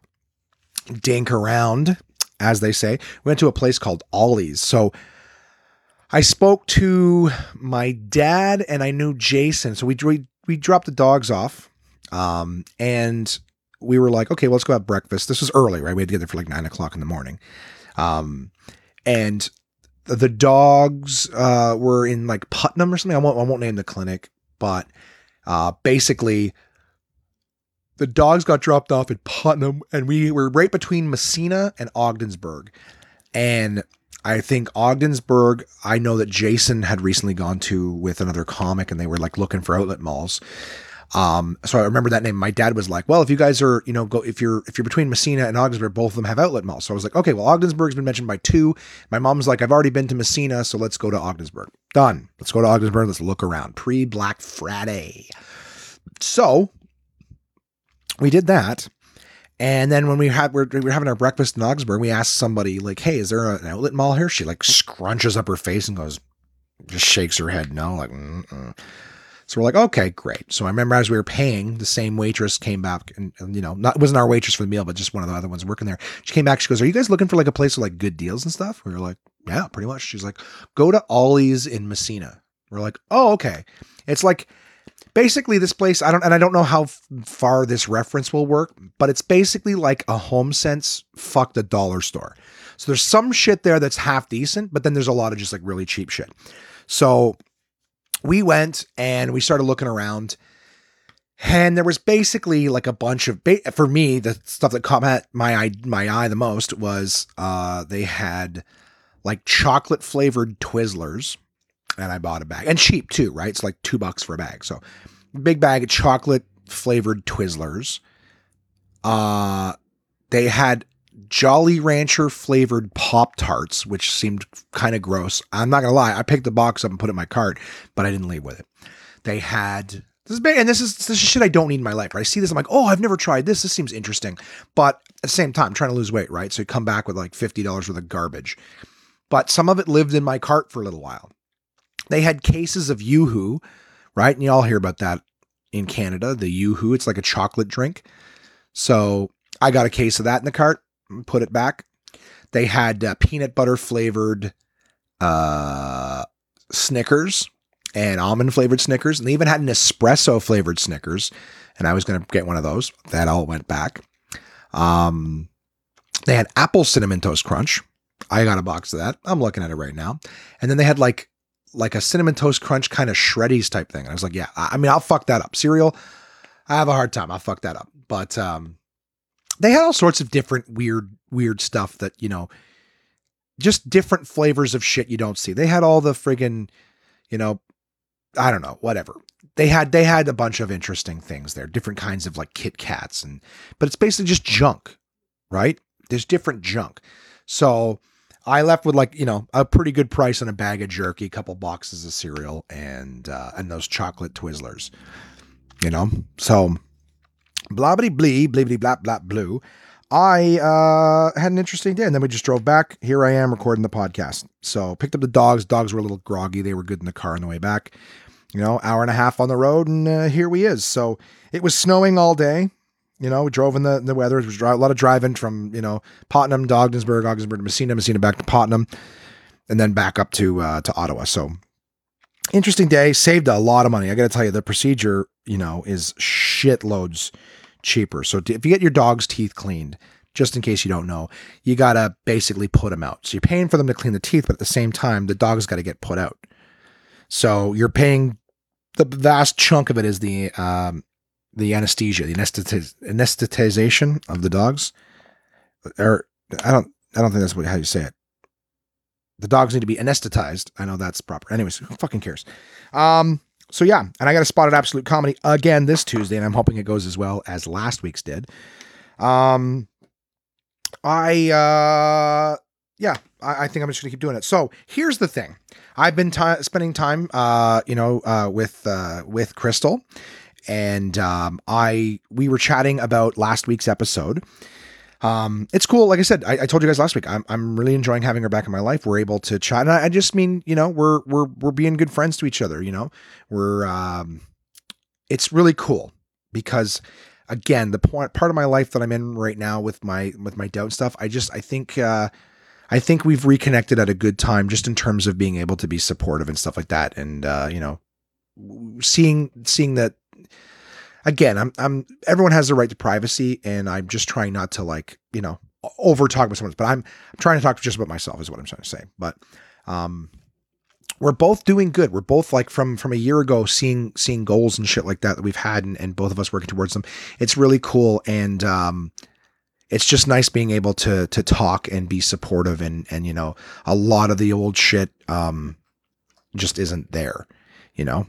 dink around, as they say. We went to a place called Ollie's. So I spoke to my dad, and I knew Jason. So we we we dropped the dogs off, um, and we were like, okay, well, let's go have breakfast. This was early, right? We had to get there for like nine o'clock in the morning, um, and the dogs uh, were in like Putnam or something. I won't I won't name the clinic, but uh, basically. The dogs got dropped off at Putnam, and we were right between Massena and Ogdensburg. And I think Ogdensburg, I know that Jason had recently gone to with another comic and they were like looking for outlet malls. Um, so I remember that name. My dad was like, well, if you guys are, you know, go, if you're, if you're between Massena and Ogdensburg, both of them have outlet malls. So I was like, okay, well, Ogdensburg's been mentioned by two. My mom's like, I've already been to Massena. So let's go to Ogdensburg. Done. Let's go to Ogdensburg. Let's look around pre Black Friday. So we did that. And then when we had we're, we were having our breakfast in Ogdensburg, we asked somebody like, "Hey, is there an outlet mall here?" She like scrunches up her face and goes, just shakes her head no, like. Mm-mm. So we're like, okay, great. So I remember as we were paying, the same waitress came back, and, and you know, not wasn't our waitress for the meal, but just one of the other ones working there. She came back. She goes, "Are you guys looking for like a place with like good deals and stuff?" We were like, "Yeah, pretty much." She's like, "Go to Ollie's in Massena." We're like, "Oh, okay." It's like basically this place i don't and i don't know how f- far this reference will work but it's basically like a home sense fucked a dollar store. So there's some shit there that's half decent but then there's a lot of just like really cheap shit. So we went and we started looking around and there was basically like a bunch of ba- for me the stuff that caught my eye my eye the most was uh they had like chocolate flavored twizzlers and I bought a bag and cheap too, right? It's like two bucks for a bag. So big bag of chocolate flavored Twizzlers. Uh, they had Jolly Rancher flavored Pop Tarts, which seemed kind of gross. I'm not gonna lie, I picked the box up and put it in my cart, but I didn't leave with it. They had this is big, and this is this is shit I don't need in my life. Right? I see this, I'm like, oh, I've never tried this. This seems interesting, but at the same time, I'm trying to lose weight, right? So you come back with like fifty dollars worth of garbage. But some of it lived in my cart for a little while. They had cases of Yoo-Hoo, right? And you all hear about that in Canada, the Yoo-Hoo. It's like a chocolate drink. So I got a case of that in the cart, put it back. They had uh, peanut butter flavored uh, Snickers and almond flavored Snickers. And they even had an espresso flavored Snickers. And I was going to get one of those. That all went back. Um, they had apple cinnamon toast crunch. I got a box of that. I'm looking at it right now. And then they had like like a cinnamon toast crunch kind of shreddies type thing. And I was like, yeah, I mean, I'll fuck that up. Cereal, I have a hard time. I'll fuck that up. But um, they had all sorts of different weird, weird stuff that, you know, just different flavors of shit you don't see. They had all the friggin', you know, I don't know, whatever. They had they had a bunch of interesting things there, different kinds of like Kit Kats and but it's basically just junk, right? There's different junk. So I left with like you know a pretty good price on a bag of jerky, a couple boxes of cereal, and uh, and those chocolate Twizzlers. You know, so blah blah blee blee blah blah blue. I uh, had an interesting day, and then we just drove back. Here I am recording the podcast. So picked up the dogs. Dogs were a little groggy. They were good in the car on the way back. You know, hour and a half on the road, and uh, here we is. So it was snowing all day. You know, we drove in the, the weather. It was a lot of driving from, you know, Tottenham to Ogdensburg, Ogdensburg to Massena, Massena back to Tottenham, and then back up to uh, to Ottawa. So interesting day. Saved a lot of money. I got to tell you, the procedure, you know, is shitloads cheaper. So if you get your dog's teeth cleaned, just in case you don't know, you got to basically put them out. So you're paying for them to clean the teeth, but at the same time, the dog's got to get put out. So you're paying the vast chunk of it is the um, the anesthesia, the anesthetiz- anesthetization of the dogs. Or I don't I don't think that's what, how you say it. The dogs need to be anesthetized. I know that's proper. Anyways, who fucking cares? Um, so yeah, and I got a spotted absolute comedy again this Tuesday, and I'm hoping it goes as well as last week's did. Um, I uh, yeah, I, I think I'm just gonna keep doing it. So here's the thing: I've been t- spending time, uh, you know, uh, with uh, with Crystal, and um, I we were chatting about last week's episode. Um, it's cool. Like I said, I, I, told you guys last week, I'm, I'm really enjoying having her back in my life. We're able to chat. And I, I, just mean, you know, we're, we're, we're being good friends to each other. You know, we're, um, it's really cool because again, the point, part of my life that I'm in right now with my, with my doubt stuff, I just, I think, uh, I think we've reconnected at a good time just in terms of being able to be supportive and stuff like that. And, uh, you know, seeing, seeing that again, I'm I'm everyone has the right to privacy, and I'm just trying not to like you know over talk about someone. But I'm I'm trying to talk just about myself is what I'm trying to say. But um, we're both doing good. We're both like from from a year ago seeing seeing goals and shit like that that we've had, and, and both of us working towards them. It's really cool, and um, it's just nice being able to to talk and be supportive, and and you know a lot of the old shit um just isn't there, you know.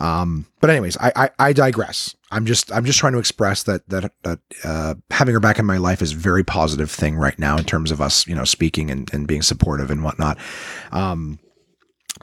Um, but anyways, I, I, I digress. I'm just I'm just trying to express that that that uh, having her back in my life is a very positive thing right now in terms of us you know speaking and, and being supportive and whatnot. Um,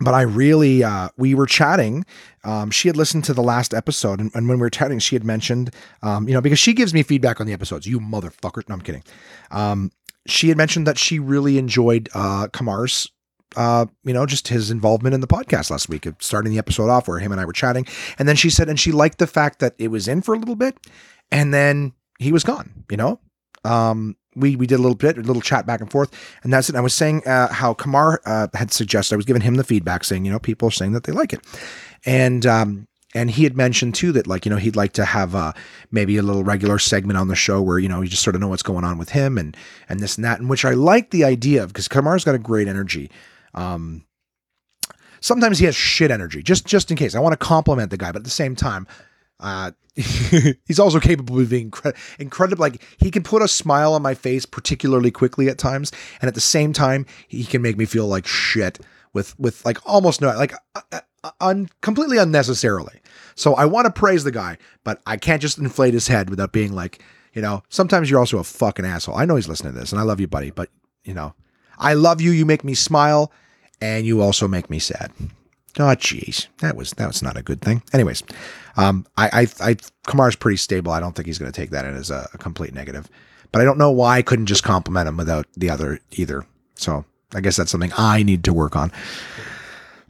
but I really, uh, we were chatting. Um, she had listened to the last episode, and, and when we were chatting, she had mentioned, um, you know, because she gives me feedback on the episodes. You motherfucker! No, I'm kidding. Um, she had mentioned that she really enjoyed uh, Kamar's uh, you know, just his involvement in the podcast last week, starting the episode off where him and I were chatting. And then she said, and she liked the fact that it was in for a little bit and then he was gone, you know? Um, we, we did a little bit, a little chat back and forth, and that's it. I was saying uh, how Kamar uh, had suggested, I was giving him the feedback saying, you know, people are saying that they like it. And, um, and he had mentioned too that like you know he'd like to have uh, maybe a little regular segment on the show where you know you just sort of know what's going on with him and and this and that and which I like the idea of because Kamar's got a great energy um, sometimes he has shit energy, just just in case. I want to compliment the guy, but at the same time, uh, he's also capable of being incre- incredible. Like he can put a smile on my face particularly quickly at times, and at the same time, he can make me feel like shit with with like almost no like uh, uh un, completely unnecessarily. So I want to praise the guy, but I can't just inflate his head without being like, you know, sometimes you're also a fucking asshole. I know he's listening to this, and I love you, buddy, but you know, I love you. You make me smile and you also make me sad. Oh, jeez, that was that was not a good thing. Anyways, um, I, I, I Kamar's pretty stable. I don't think he's going to take that in as a, a, complete negative. But I don't know why I couldn't just compliment him without the other either. So I guess that's something I need to work on.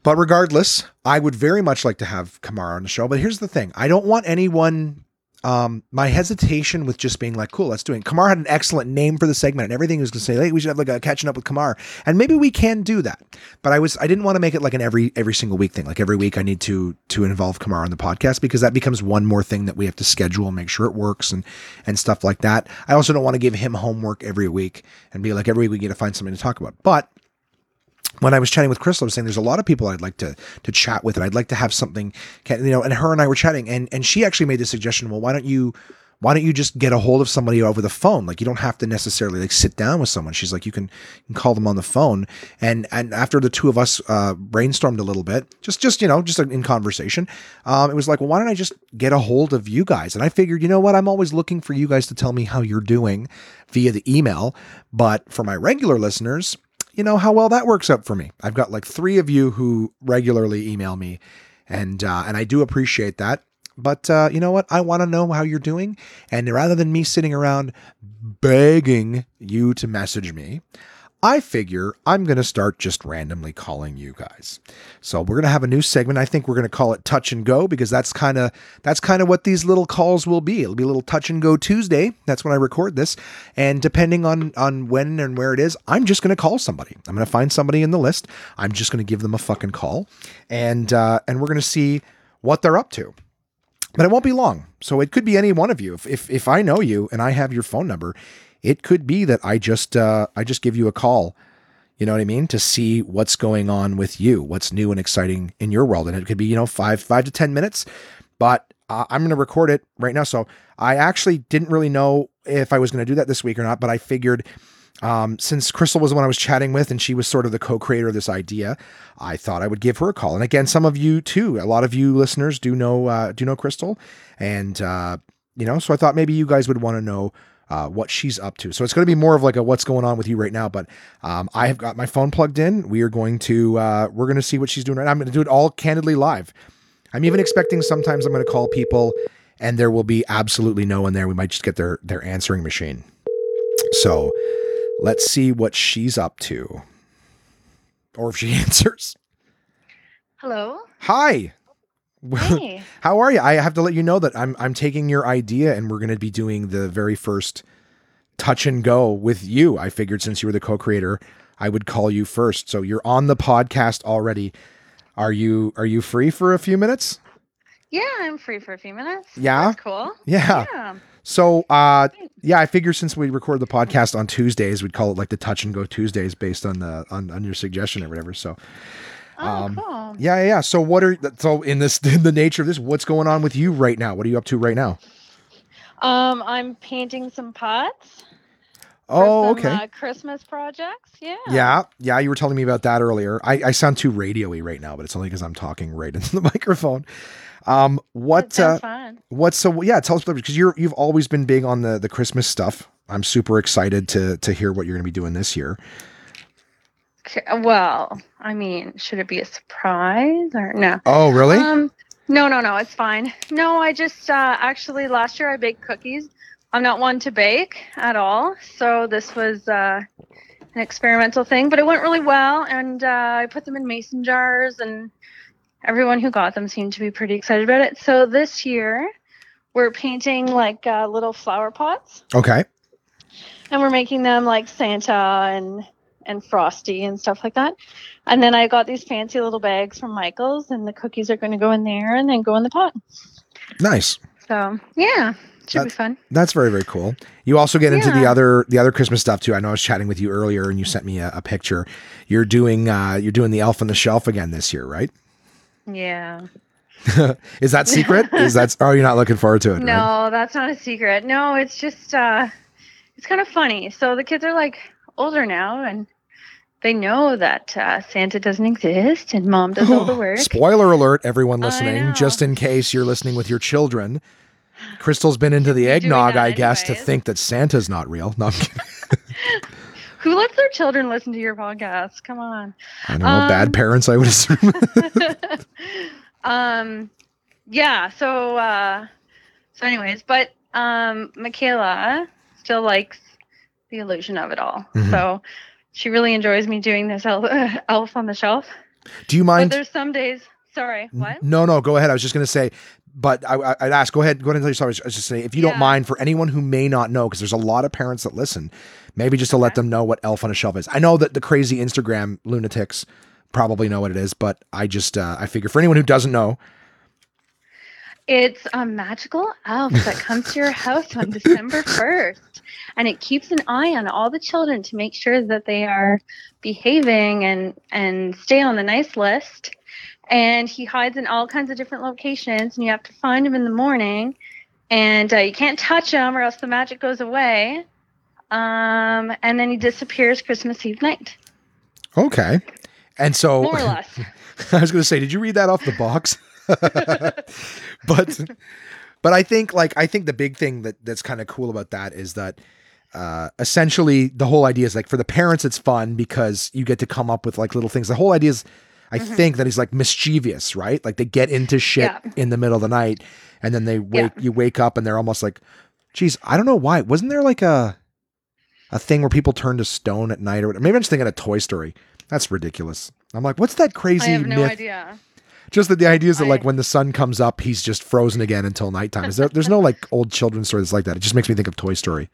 But regardless, I would very much like to have Kamar on the show. But here's the thing: I don't want anyone um, my hesitation with just being like, cool, let's do it. Kamar had an excellent name for the segment and everything. He was going to say, hey, we should have like a catching up with Kamar, and maybe we can do that. But I was, I didn't want to make it like an every every single week thing. Like every week, I need to to involve Kamar on the podcast because that becomes one more thing that we have to schedule and make sure it works and and stuff like that. I also don't want to give him homework every week and be like every week we get to find something to talk about. But when I was chatting with Crystal, I was saying there's a lot of people I'd like to to chat with, and I'd like to have something, you know. And her and I were chatting, and and she actually made the suggestion. Well, why don't you, why don't you just get a hold of somebody over the phone? Like you don't have to necessarily like sit down with someone. She's like, you can, you can call them on the phone. And and after the two of us uh, brainstormed a little bit, just just you know, just in conversation, um, it was like, well, why don't I just get a hold of you guys? And I figured, you know what, I'm always looking for you guys to tell me how you're doing via the email. But for my regular listeners, you know how well that works out for me. I've got like three of you who regularly email me, and uh, and I do appreciate that. But uh, you know what? I want to know how you're doing, and rather than me sitting around begging you to message me, I figure I'm going to start just randomly calling you guys. So we're going to have a new segment. I think we're going to call it Touch and Go because that's kind of that's kind of what these little calls will be. It'll be a little Touch and Go Tuesday. That's when I record this, and depending on on when and where it is, I'm just going to call somebody. I'm going to find somebody in the list. I'm just going to give them a fucking call, and uh, and we're going to see what they're up to. But it won't be long. So it could be any one of you. If, if, if I know you and I have your phone number, it could be that I just uh, I just give you a call, you know what I mean, to see what's going on with you, what's new and exciting in your world, and it could be you know five five to ten minutes, but uh, I'm going to record it right now. So I actually didn't really know if I was going to do that this week or not, but I figured. Um, since Crystal was the one I was chatting with and she was sort of the co-creator of this idea, I thought I would give her a call. And again, some of you too, a lot of you listeners do know uh, do know Crystal, and uh, you know, so I thought maybe you guys would want to know uh, what she's up to. So it's going to be more of like a what's going on with you right now. But um, I have got my phone plugged in. We are going to uh, we're going to see what she's doing right now. I'm going to do it all candidly live. I'm even expecting sometimes I'm going to call people and there will be absolutely no one there. We might just get their their answering machine. So let's see what she's up to, or if she answers. Hello. Hi. Hey. How are you? I have to let you know that I'm I'm taking your idea and we're going to be doing the very first touch and go with you. I figured since you were the co-creator, I would call you first. So you're on the podcast already. Are you are you free for a few minutes? Yeah, I'm free for a few minutes. Yeah. That's cool. Yeah. yeah. So uh yeah, I figure since we record the podcast on Tuesdays, we'd call it like the touch and go Tuesdays based on the on, on your suggestion or whatever. So Oh, um, cool. Yeah, yeah. So what are so in this in the nature of this? What's going on with you right now? What are you up to right now? Um, I'm painting some pots. Oh, some, okay. Uh, Christmas projects. Yeah. Yeah, yeah. You were telling me about that earlier. I, I sound too radioy right now, but it's only because I'm talking right into the microphone. Um, what? Uh, fun. What's so? Yeah, tell us because you're you've always been big on the the Christmas stuff. I'm super excited to to hear what you're going to be doing this year. Well, I mean, should it be a surprise or no? Oh, really? Um, no, no, no, it's fine. No, I just uh, actually last year I baked cookies. I'm not one to bake at all, so this was uh, an experimental thing, but it went really well, and uh, I put them in mason jars, and everyone who got them seemed to be pretty excited about it. So this year we're painting like uh, little flower pots, okay. and we're making them like Santa and and Frosty and stuff like that. And then I got these fancy little bags from Michaels, and the cookies are going to go in there and then go in the pot. Nice. So yeah, should be fun. That's very very cool. You also get into the other the other Christmas stuff too. I know I was chatting with you earlier, and you sent me a, a picture. You're doing uh, you're doing the Elf on the Shelf again this year, right? Yeah. Is that secret? Is that oh you're not looking forward to it? No, right? that's not a secret. No, it's just uh, it's kind of funny. So the kids are like older now, and they know that uh, Santa doesn't exist, and Mom does all the work. Spoiler alert, everyone listening, just in case you're listening with your children. Crystal's been into the eggnog, I guess, to anyways. think that Santa's not real. No, I'm kidding. Who lets their children listen to your podcast? Come on. I don't know. bad Um, parents, I would assume. um yeah so uh so anyways but um michaela still likes the illusion of it all Mhm. so she really enjoys me doing this elf, elf on the shelf Do you mind? but there's some days sorry what No, no, go ahead. I was just going to say, but I, I- I'd ask, go ahead, go ahead and tell your story. I was just saying, if you don't mind, for anyone who may not know, because there's a lot of parents that listen, maybe just to let them know what Elf on a Shelf is. I know that the crazy Instagram lunatics probably know what it is, but I just, uh, I figure for anyone who doesn't know, it's a magical elf that comes to your house on december 1st and it keeps an eye on all the children to make sure that they are behaving and and stay on the nice list. And he hides in all kinds of different locations and you have to find him in the morning. And uh, you can't touch him or else the magic goes away. Um, and then he disappears christmas eve night. Okay. And so, more or less. I was going to say, did you read that off the box? but but I think like I think the big thing that that's kind of cool about that is that uh, essentially the whole idea is like for the parents it's fun because you get to come up with like little things. The whole idea is I Mhm. think that he's like mischievous, right? Like they get into shit Yeah. in the middle of the night and then they wake Yeah. you wake up and they're almost like geez, I don't know why. Wasn't there like a a thing where people turn to stone at night or whatever? Maybe I'm just thinking of Toy Story. That's ridiculous. I'm like, what's that crazy i have no myth? idea Just that the idea is that like when the sun comes up, he's just frozen again until nighttime. Is there? There's no like old children's stories like that. It just makes me think of Toy Story.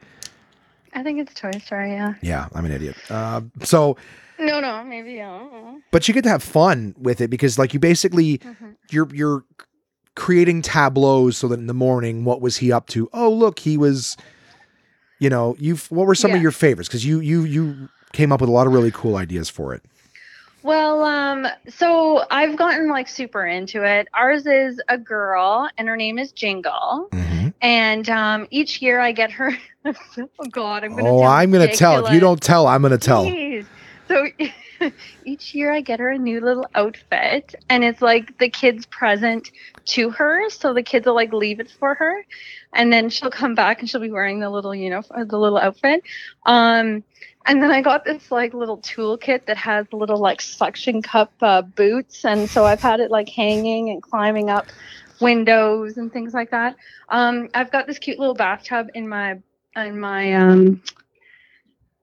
i think it's toy story yeah Yeah, I'm an idiot. Uh, so, no no maybe i but you get to have fun with it because like you basically Mhm. you're you're creating tableaus so that in the morning, what was he up to? Oh, look, he was. You know, you've what were some of your favorites? Because you you you came up with a lot of really cool ideas for it. Well, um, so I've gotten like super into it. Ours is a girl, and her name is Jingle. Mm-hmm. And um, each year I get her. oh God, I'm gonna. Oh, I'm gonna tell. If you don't tell, I'm gonna tell. Jeez. So each year I get her a new little outfit, and it's like the kids' present to her. So the kids will like leave it for her, and then she'll come back and she'll be wearing the little, you know, the little outfit. Um, and then I got this like little toolkit that has little like suction cup uh, boots, and so I've had it like hanging and climbing up windows and things like that. Um, I've got this cute little bathtub in my in my um,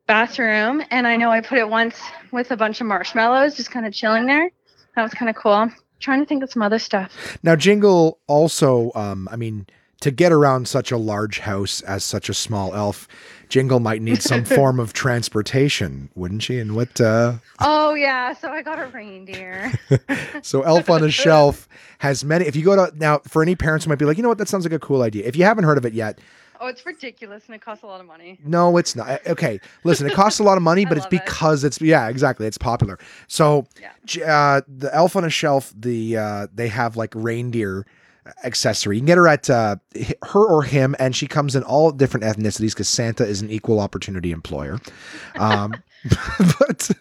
bathroom, and I know I put it once with a bunch of marshmallows, just kind of chilling there. That was kind of cool. I'm trying to think of some other stuff. Now, Jingle also, um, I mean, to get around such a large house as such a small elf, Jingle might need some form of transportation, wouldn't she? And what? Uh, Oh yeah, so I got a reindeer. so, Elf on a Shelf has many. If you go to now, for any parents who might be like, you know what, that sounds like a cool idea. If you haven't heard of it yet, Oh, it's ridiculous and it costs a lot of money. no, it's not. Uh, Okay, listen, it costs a lot of money, but it's love it. because it's yeah, exactly, it's popular. So, Yeah. Uh, the Elf on a Shelf, the uh, they have like reindeer accessory. You can get her at uh, her or him, and she comes in all different ethnicities because Santa is an equal opportunity employer. Um, but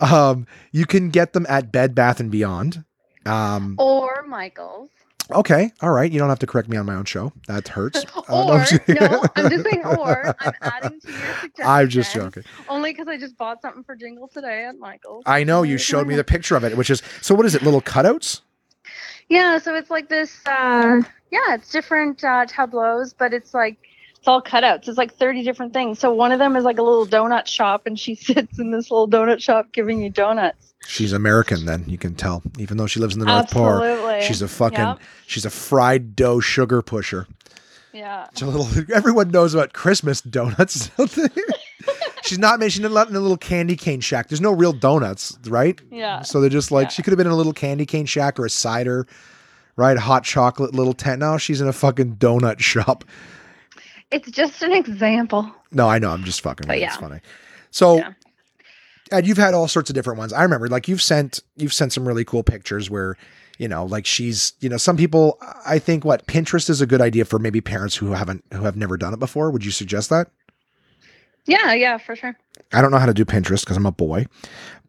um, you can get them at Bed Bath and Beyond. Um, Or Michael's. Okay, all right. You don't have to correct me on my own show. That hurts. Uh, no, or I'm just- no, I'm just saying or. I'm adding to your suggestion. I'm just joking. Only because I just bought something for Jingle today at Michael's. I know you showed me the picture of it, which is so. What is it? Little cutouts? Yeah, so it's like this. uh Yeah, it's different uh tableaus, but it's like it's all cutouts. It's like 30 different things. So one of them is like a little donut shop, and she sits in this little donut shop giving you donuts. She's American, then you can tell. Even though she lives in the North Pole, Absolutely. she's a fucking Yep. she's a fried dough sugar pusher. Yeah. It's a little. Everyone knows about Christmas donuts. don't they? she's not made. She's not in a little candy cane shack. There's no real donuts, right? Yeah. So they're just like Yeah. she could have been in a little candy cane shack or a cider, right? Hot chocolate little tent. Now she's in a fucking donut shop. It's just an example. No, I know. I'm just fucking. But with you. It's yeah. funny. So, Yeah. and you've had all sorts of different ones. I remember, like you've sent you've sent some really cool pictures where, you know, like she's, you know, some people. I think what Pinterest is a good idea for maybe parents who haven't who have never done it before. Would you suggest that? Yeah, yeah, for sure. I don't know how to do Pinterest because I'm a boy,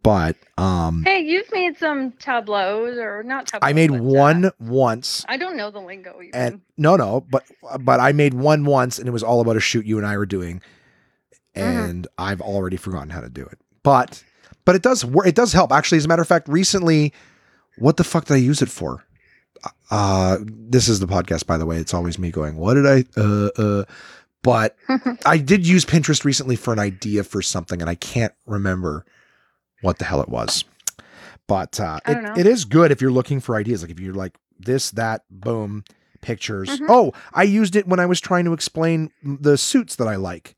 but um, Hey, you've made some tableaus or not tableaus. I made uh, one once. I don't know the lingo even. And no, no, but but I made one once, and it was all about a shoot you and I were doing, Mhm. and I've already forgotten how to do it. But but it does work. It does help. Actually, as a matter of fact, recently, what the fuck did I use it for? Uh, this is the podcast, by the way. It's always me going, "What did I?" Uh, uh. But I did use Pinterest recently for an idea for something, and I can't remember what the hell it was. But uh, it, it is good if you're looking for ideas. Like if you're like this, that, boom, pictures. Mhm. Oh, I used it when I was trying to explain the suits that I like.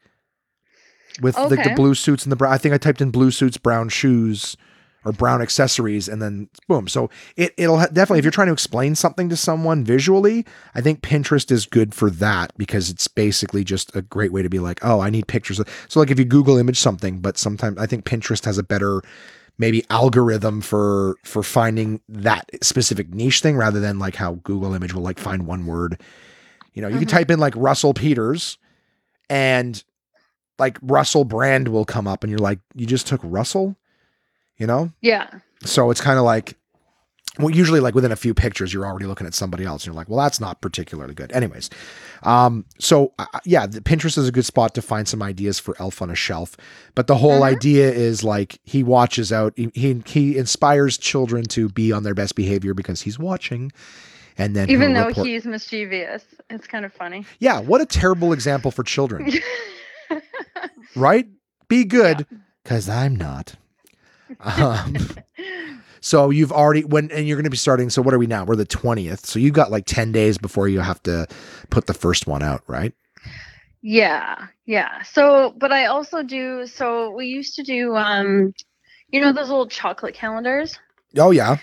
With the, the blue suits and the brown, I think I typed in blue suits, brown shoes, or brown accessories, and then boom. So it it'll ha- definitely if you're trying to explain something to someone visually, I think Pinterest is good for that because it's basically just a great way to be like, oh, I need pictures. So like if you Google image something, but sometimes I think Pinterest has a better maybe algorithm for for finding that specific niche thing rather than like how Google image will like find one word. You know, you can Mhm. type in like Russell Peters and like Russell brand will come up and you're like, you just took Russell, you know? yeah. So it's kind of like, well, usually like within a few pictures, you're already looking at somebody else. And you're like, well, that's not particularly good. Anyways, um, so uh, yeah, the Pinterest is a good spot to find some ideas for Elf on a Shelf. But the whole Mhm. idea is like he watches out, he, he he inspires children to be on their best behavior because he's watching. And then Even though report- he's mischievous, it's kind of funny. yeah, what a terrible example for children, right? Be good because I'm not. Um, So you've already when and you're going to be starting. So what are we now? We're the twentieth. So you got like ten days before you have to put the first one out, right? yeah, yeah. So, but I also do. So we used to do, um, you know, those little chocolate calendars. Oh yeah.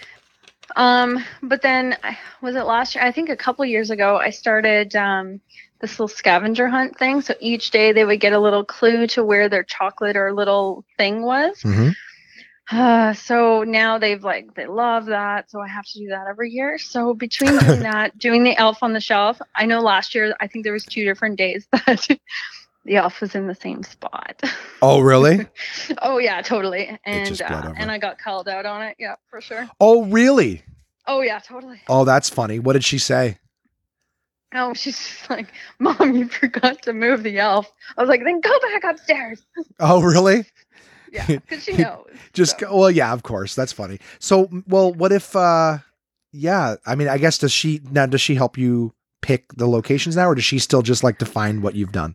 Um, but then was it last year? I think a couple years ago, I started um, this little scavenger hunt thing. So each day they would get a little clue to where their chocolate or little thing was. hmm Uh, so now they've like they love that. So I have to do that every year. So between doing that, doing the elf on the shelf, I know last year I think there was two different days that the elf was in the same spot. Oh really? oh yeah, totally. And uh, and I got called out on it. Yeah, for sure. oh really? Oh yeah, totally. Oh that's funny. What did she say? Oh, she's just like, Mom, you forgot to move the elf. I was like, then go back upstairs. Oh really? Yeah, because she knows. Just so. well, yeah, of course. That's funny. So well, what if? uh Yeah, I mean, I guess does she now? Does she help you pick the locations now, or does she still just like to find what you've done?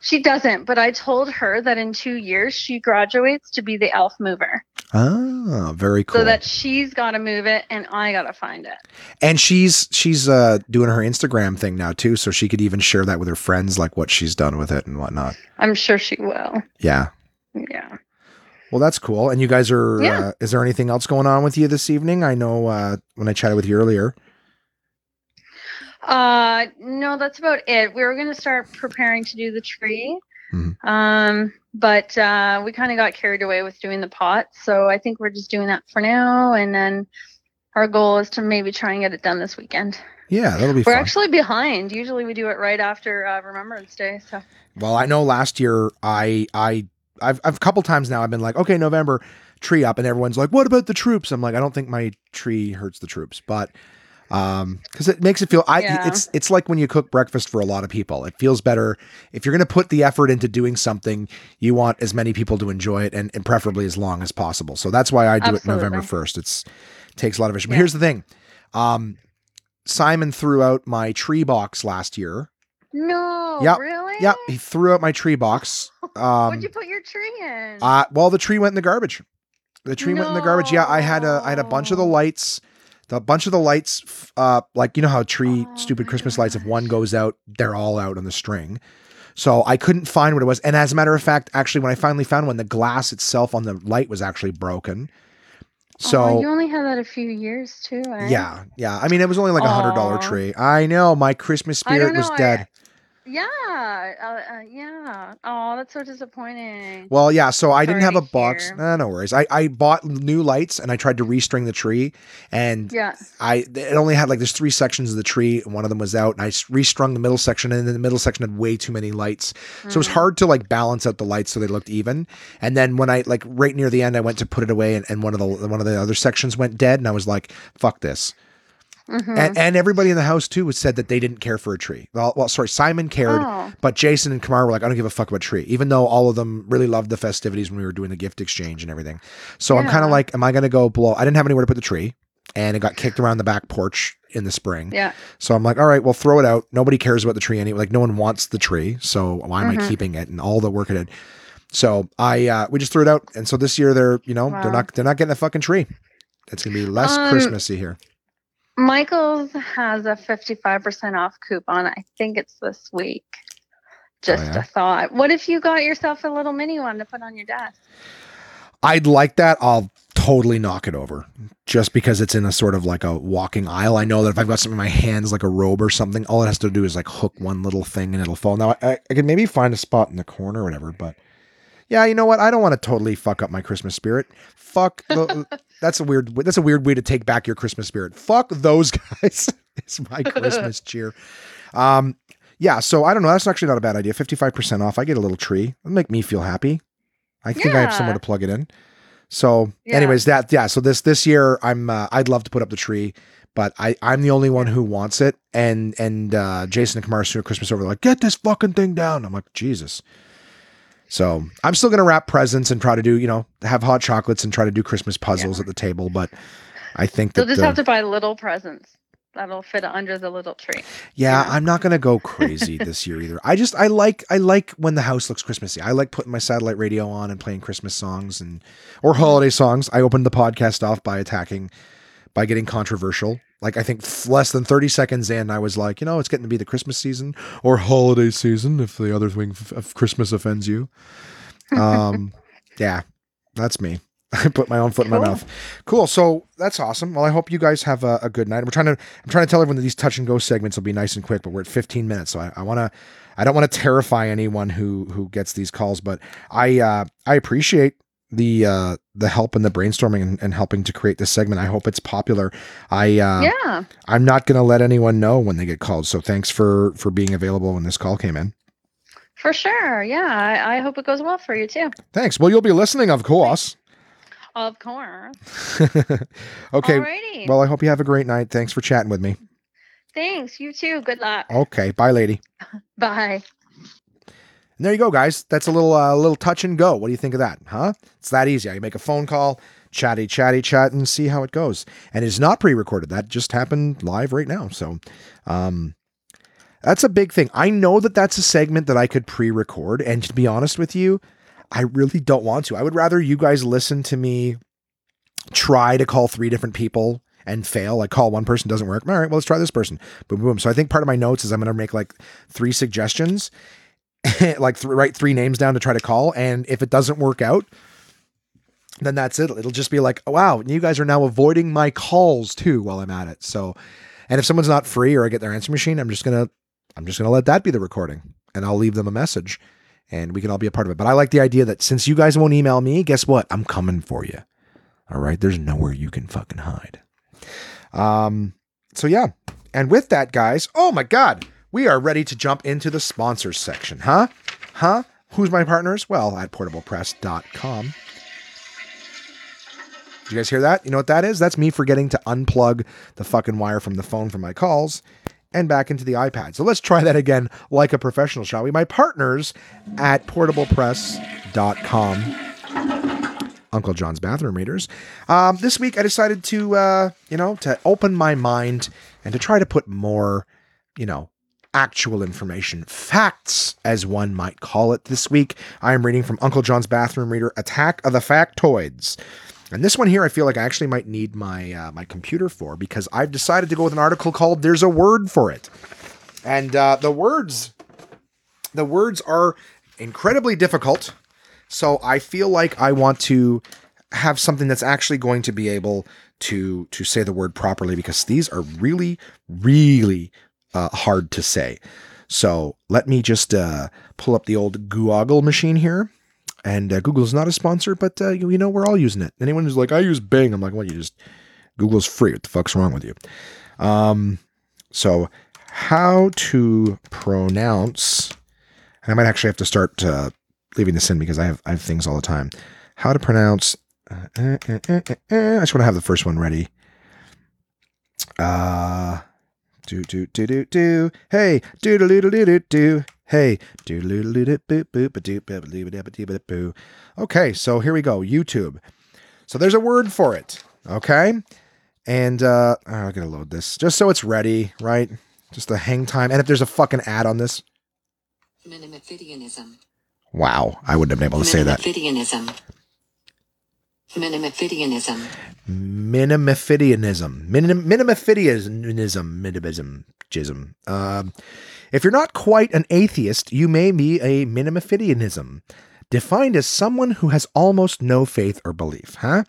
She doesn't, but I told her that in two years she graduates to be the elf mover. Ah, very cool. So that she's got to move it and I got to find it. and she's she's uh doing her Instagram thing now too, so she could even share that with her friends, like what she's done with it and whatnot. I'm sure she will. Yeah. Yeah. Well, that's cool. And you guys are. Yeah. Uh, is there anything else going on with you this evening? I know uh, when I chatted with you earlier. Uh, no, that's about it. We were going to start preparing to do the tree. Mhm. Um, but uh, we kind of got carried away with doing the pot. So I think we're just doing that for now. And then our goal is to maybe try and get it done this weekend. Yeah, that'll be We're fun. actually behind. Usually we do it right after uh, Remembrance Day. So well, I know last year I I I've, I've a couple times now I've been like, okay, November tree up, and everyone's like, what about the troops? I'm like, I don't think my tree hurts the troops, but Um, because it makes it feel I Yeah. it's it's like when you cook breakfast for a lot of people. It feels better if you're gonna put the effort into doing something, you want as many people to enjoy it and, and preferably as long as possible. So that's why I do it November 1st. It's takes a lot of effort. But here's the thing. Um Simon threw out my tree box last year. No, Yep, really? Yep, he threw out my tree box. Um What'd you put your tree in? uh, well, the tree went in the garbage. The tree went in the garbage. Yeah, I had a I had a bunch of the lights. The bunch of the lights, uh, like you know how tree Oh stupid Christmas lights, if one goes out, they're all out on the string. So I couldn't find what it was. And as a matter of fact, actually, when I finally found one, the glass itself on the light was actually broken. So oh, you only had that a few years too. Eh? yeah, yeah. I mean, it was only like a hundred dollar tree. I know my Christmas spirit was dead. Yeah. Uh, uh, yeah. Oh, that's so disappointing. Well, yeah, so I didn't have a box. Nah, no worries. I, I bought new lights and I tried to restring the tree, and yeah. I it only had like there's three sections of the tree, and one of them was out, and I restrung the middle section, and then the middle section had way too many lights, so it was Mm. hard to like balance out the lights so they looked even. And then when I like right near the end, I went to put it away, and, and one of the one of the other sections went dead, and I was like, "Fuck this." Mhm. And, and everybody in the house too was said that they didn't care for a tree. Well, well, sorry, Simon cared, Oh. but Jason and Kamara were like, I don't give a fuck about a tree, even though all of them really loved the festivities when we were doing the gift exchange and everything. So I'm kind of like, am I going to go blow? I didn't have anywhere to put the tree, and it got kicked around the back porch in the spring. Yeah. So I'm like, all right, well, throw it out. Nobody cares about the tree anyway. Like, no one wants the tree. So why am I Mhm. keeping it and all the work it did? So I, uh, we just threw it out. And so this year they're, you know, they're not, they're not getting a fucking tree. It's going to be less Um, Christmassy here. Michael's has a 55% off coupon. I think it's this week. Just Oh, yeah? a thought. What if you got yourself a little mini one to put on your desk? I'd like that. I'll totally knock it over just because it's in a sort of like a walking aisle. I know that if I've got something in my hands, like a robe or something, all it has to do is like hook one little thing and it'll fall. Now, I, I could maybe find a spot in the corner or whatever, but yeah, you know what? I don't want to totally fuck up my Christmas spirit. Fuck. The, that's a weird. That's a weird way to take back your Christmas spirit. Fuck those guys. it's my Christmas cheer. Um, yeah. So I don't know. That's actually not a bad idea. Fifty-five percent off. I get a little tree. It'll make me feel happy. I think I have somewhere to plug it in. So, Yeah. anyways, that yeah. So this this year, I'm uh, I'd love to put up the tree, but I I'm the only one who wants it. And and uh, Jason and Kamar soon at Christmas over they're like, get this fucking thing down. I'm like, Jesus. So I'm still gonna wrap presents and try to do you know have hot chocolates and try to do Christmas puzzles Yeah. at the table, but I think You'll that just uh, have to buy little presents that'll fit under the little tree. yeah, Yeah. I'm not gonna go crazy this year either. I just I like I like when the house looks Christmassy. I like putting my satellite radio on and playing Christmas songs and or holiday songs. I opened the podcast off by attacking by getting controversial. Like I think less than 30 seconds in, I was like, you know, it's getting to be the Christmas season or holiday season if the other thing of Christmas offends you. Um, yeah, that's me. I put my own foot in my mouth. Cool. So that's awesome. Well, I hope you guys have a, a good night. We're trying to I'm trying to tell everyone that these touch and go segments will be nice and quick, but we're at 15 minutes, so I, I want to I don't want to terrify anyone who who gets these calls, but I uh, I appreciate the uh, the help and the brainstorming and, and helping to create this segment. I hope it's popular. I uh, yeah. I'm not going to let anyone know when they get called. So thanks for for being available when this call came in. For sure. Yeah. I, I hope it goes well for you too. Thanks. Well, you'll be listening, of course. Of course. okay. Alrighty. Well, I hope you have a great night. Thanks for chatting with me. Thanks. You too. Good luck. Okay. Bye, lady. Bye. And there you go, guys. That's a little uh, little touch and go. What do you think of that? Huh? It's that easy. I make a phone call, chatty, chatty, chat, and see how it goes. And it's not pre-recorded. That just happened live right now. So, um, that's a big thing. I know that that's a segment that I could pre-record. And to be honest with you, I really don't want to. I would rather you guys listen to me try to call three different people and fail. Like call one person doesn't work. All right, well let's try this person. Boom, boom. So I think part of my notes is I'm going to make like three suggestions, like th- write three names down to try to call. And if it doesn't work out, then that's it. It'll just be like, oh, wow, you guys are now avoiding my calls too while I'm at it. So, and if someone's not free or I get their answer machine, I'm just gonna, I'm just gonna let that be the recording, and I'll leave them a message, and we can all be a part of it. But I like the idea that since you guys won't email me, guess what? I'm coming for you. All right, there's nowhere you can fucking hide. Um. So yeah, and with that, guys, oh my god, we are ready to jump into the sponsors section, huh? Huh? Who's my partners? Well, at portablepress.com. Did you guys hear that? You know what that is? That's me forgetting to unplug the fucking wire from the phone for my calls and back into the iPad. So let's try that again like a professional, shall we? My partners at portablepress.com. Uncle John's bathroom readers. Um, this week I decided to, uh, you know, to open my mind and to try to put more, you know, actual information, facts, as one might call it. This week I am reading from Uncle John's bathroom reader, Attack of the Factoids. And this one here, I feel like I actually might need my uh, my computer for because I've decided to go with an article called "There's a Word for It," and uh, the words the words are incredibly difficult. So I feel like I want to have something that's actually going to be able to to say the word properly because these are really really uh, hard to say. So let me just uh, pull up the old Google machine here. And uh, Google's not a sponsor, but uh, you, you know we're all using it. Anyone who's like, I use Bing, I'm like, well, you just Google's free. What the fuck's wrong with you? Um, so how to pronounce? And I might actually have to start uh, leaving this in because I have I have things all the time. How to pronounce? Uh, I just want to have the first one ready. Uh, do do do do do. Hey, do do do do do do. Hey, do do do do boop boop boop boop boop boop. Okay, so here we go. YouTube. So there's a word for it. Okay, and uh, I'm gonna load this just so it's ready, right? Just the hang time. And if there's a fucking ad on this, wow, I wouldn't have been able to say that. Minimophidianism. Minimophidianism. Minimophidianism. Minim- Minimophidianism. Minimism. Jism. Um, if you're not quite an atheist, you may be a minimophidianism, defined as someone who has almost no faith or belief. Huh?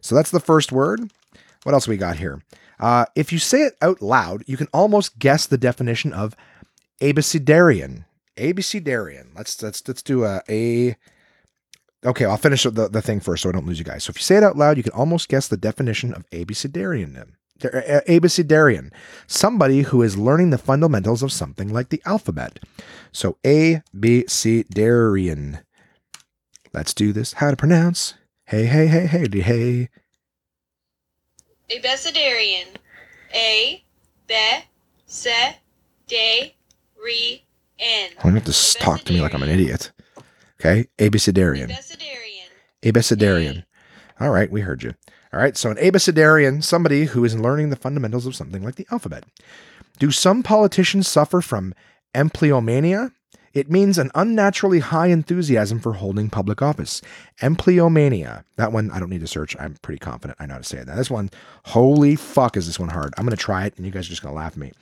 So that's the first word. What else we got here? Uh, if you say it out loud, you can almost guess the definition of abecedarian. Abecedarian. Let's let's let's do a a. Okay, I'll finish the, the thing first so I don't lose you guys. So if you say it out loud, you can almost guess the definition of abecedarian. Abecedarian, somebody who is learning the fundamentals of something like the alphabet. So abecedarian. Let's do this. How to pronounce? Hey, hey, hey, hey, hey. Abecedarian. A, be, se, de, re, n. I'm going to have to talk to me like I'm an idiot. Okay, abecedarian. Abecedarian. Abecedarian. All right, we heard you. All right, so an abecedarian, somebody who is learning the fundamentals of something like the alphabet. Do some politicians suffer from empleomania? It means an unnaturally high enthusiasm for holding public office. Empleomania. That one, I don't need to search. I'm pretty confident I know how to say it. Now, this one, holy fuck, is this one hard. I'm going to try it, and you guys are just going to laugh at me.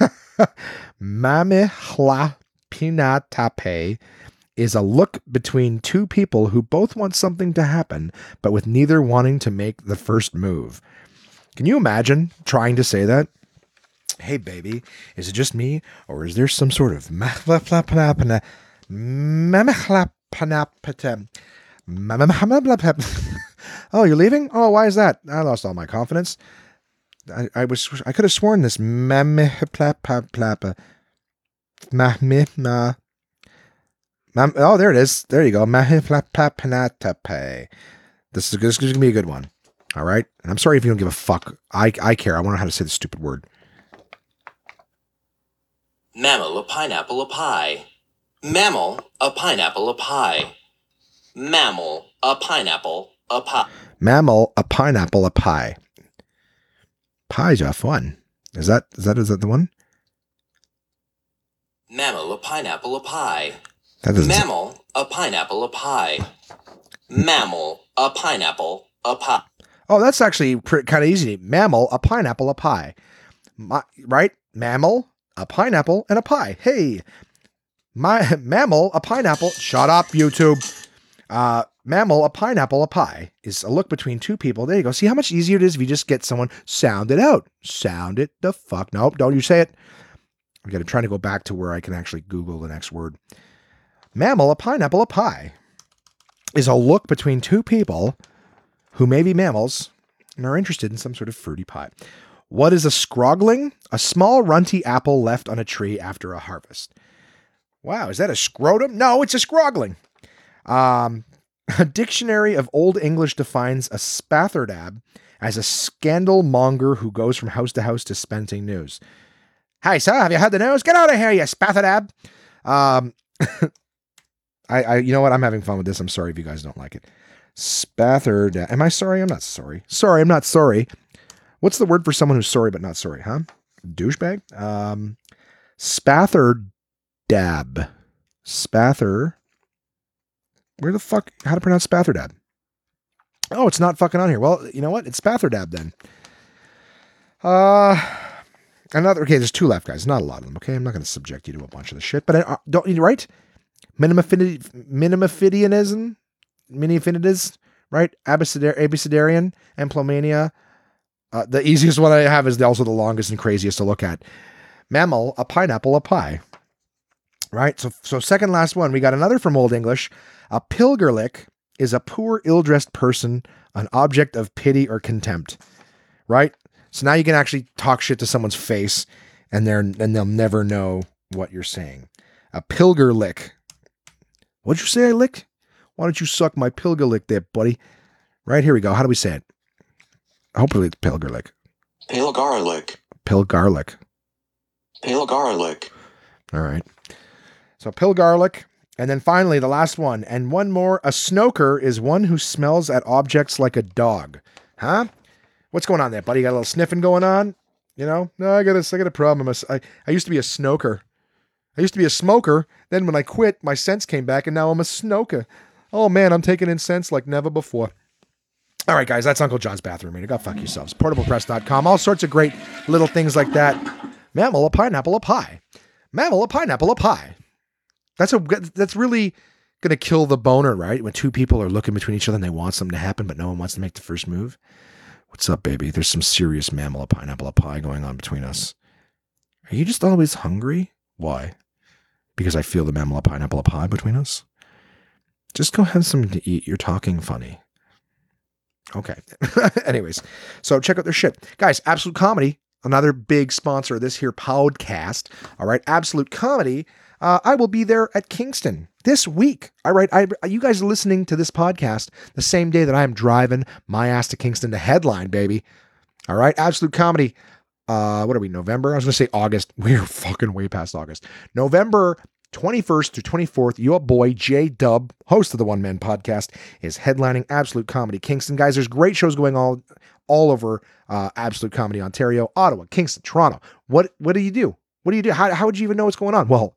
Mamichlapinatape is a look between two people who both want something to happen, but with neither wanting to make the first move. Can you imagine trying to say that? Hey, baby, is it just me, or is there some sort of Oh, you're leaving? Oh, why is that? I lost all my confidence. I, I was I could have sworn this mamichlapinapata- Mam- oh, there it is. There you go. Mahiflapapinatape. This is, this is going to be a good one. All right. And I'm sorry if you don't give a fuck. I, I care. I want to know how to say the stupid word. Mammal, a pineapple, a pie. Mammal, a pineapple, a pie. Mammal, a pineapple, a pie. Mammal, a pineapple, a pie. Are fun. Is that is that is that the one? Mammal, a pineapple, a pie. That doesn't. Mammal, a pineapple, a pie. Mammal, a pineapple, a pie. Oh, that's actually pretty, kind of easy. Mammal, a pineapple, a pie. My, right? Mammal, a pineapple, and a pie. Hey, my mammal, a pineapple. Shut up, YouTube. Uh, mammal, a pineapple, a pie is a look between two people. There you go. See how much easier it is if you just get someone sound it out. Sound it the fuck. Nope, don't you say it. I'm gonna try to go back to where I can actually Google the next word. Mammal, a pineapple, a pie is a look between two people who may be mammals and are interested in some sort of fruity pie. What is a scrogling? A small runty apple left on a tree after a harvest. Wow, is that a scrotum? No, it's a scrogling. Um, A dictionary of Old English defines a spatherdab as a scandal monger who goes from house to house dispensing news. Hey, sir, have you heard the news? Get out of here, you spatherdab. Um, I, I, you know what? I'm having fun with this. I'm sorry if you guys don't like it. Spatherdab. Am I sorry? I'm not sorry. Sorry, I'm not sorry. What's the word for someone who's sorry but not sorry, huh? Douchebag? Um, spatherdab. Spather. Where the fuck? How to pronounce spatherdab? Oh, it's not fucking on here. Well, you know what? It's spatherdab then. Uh, another. Okay, there's two left, guys. Not a lot of them. Okay, I'm not going to subject you to a bunch of the shit, but I, uh, don't you right? Minimaffinity, minimaffidianism, mini-affinities, right? Abecedar- Abecedarian, Emplomania. Uh, the easiest one I have is also the longest and craziest to look at. Mammal, a pineapple, a pie. Right? So, so second last one. We got another from Old English. A pilgerlick is a poor, ill-dressed person, an object of pity or contempt. Right? So now you can actually talk shit to someone's face, and they're and they'll never know what you're saying. A pilgerlick. What'd you say I licked? Why don't you suck my pilgerlick there, buddy? Right, here we go. How do we say it? Hopefully it's pilgerlick. Pale garlic. Pilgarlick. Pale garlic. All right. So pilgarlick. And then finally, the last one. And one more. A snoker is one who smells at objects like a dog. Huh? What's going on there, buddy? You got a little sniffing going on? You know? No, I got a, I got a problem. I, I used to be a snoker. I used to be a smoker. Then when I quit, my sense came back, and now I'm a snoker. Oh man, I'm taking in sense like never before. All right, guys, that's Uncle John's bathroom reader. Go fuck yourselves. Portablepress.com. All sorts of great little things like that. Mammal, a pineapple, a pie. Mammal, a pineapple, a pie. That's a that's really gonna kill the boner, right? When two people are looking between each other and they want something to happen, but no one wants to make the first move. What's up, baby? There's some serious mammal, pineapple, pie going on between us. Are you just always hungry? Why? Because I feel the mammal, pineapple, pie between us. Just go have something to eat. You're talking funny. Okay. Anyways, so check out their shit. Guys, Absolute Comedy, another big sponsor of this here podcast. All right, Absolute Comedy. Uh, I will be there at Kingston this week. All right, I, you guys are listening to this podcast the same day that I am driving my ass to Kingston to headline, baby. All right, Absolute Comedy. Uh, what are we? November? I was gonna say August. We're fucking way past August. November 21st to 24th, your boy J Dub, host of the One Man Podcast, is headlining Absolute Comedy Kingston. Guys, there's great shows going all all over uh, Absolute Comedy Ontario, Ottawa, Kingston, Toronto. What what do you do? What do you do? How, how would you even know what's going on? Well,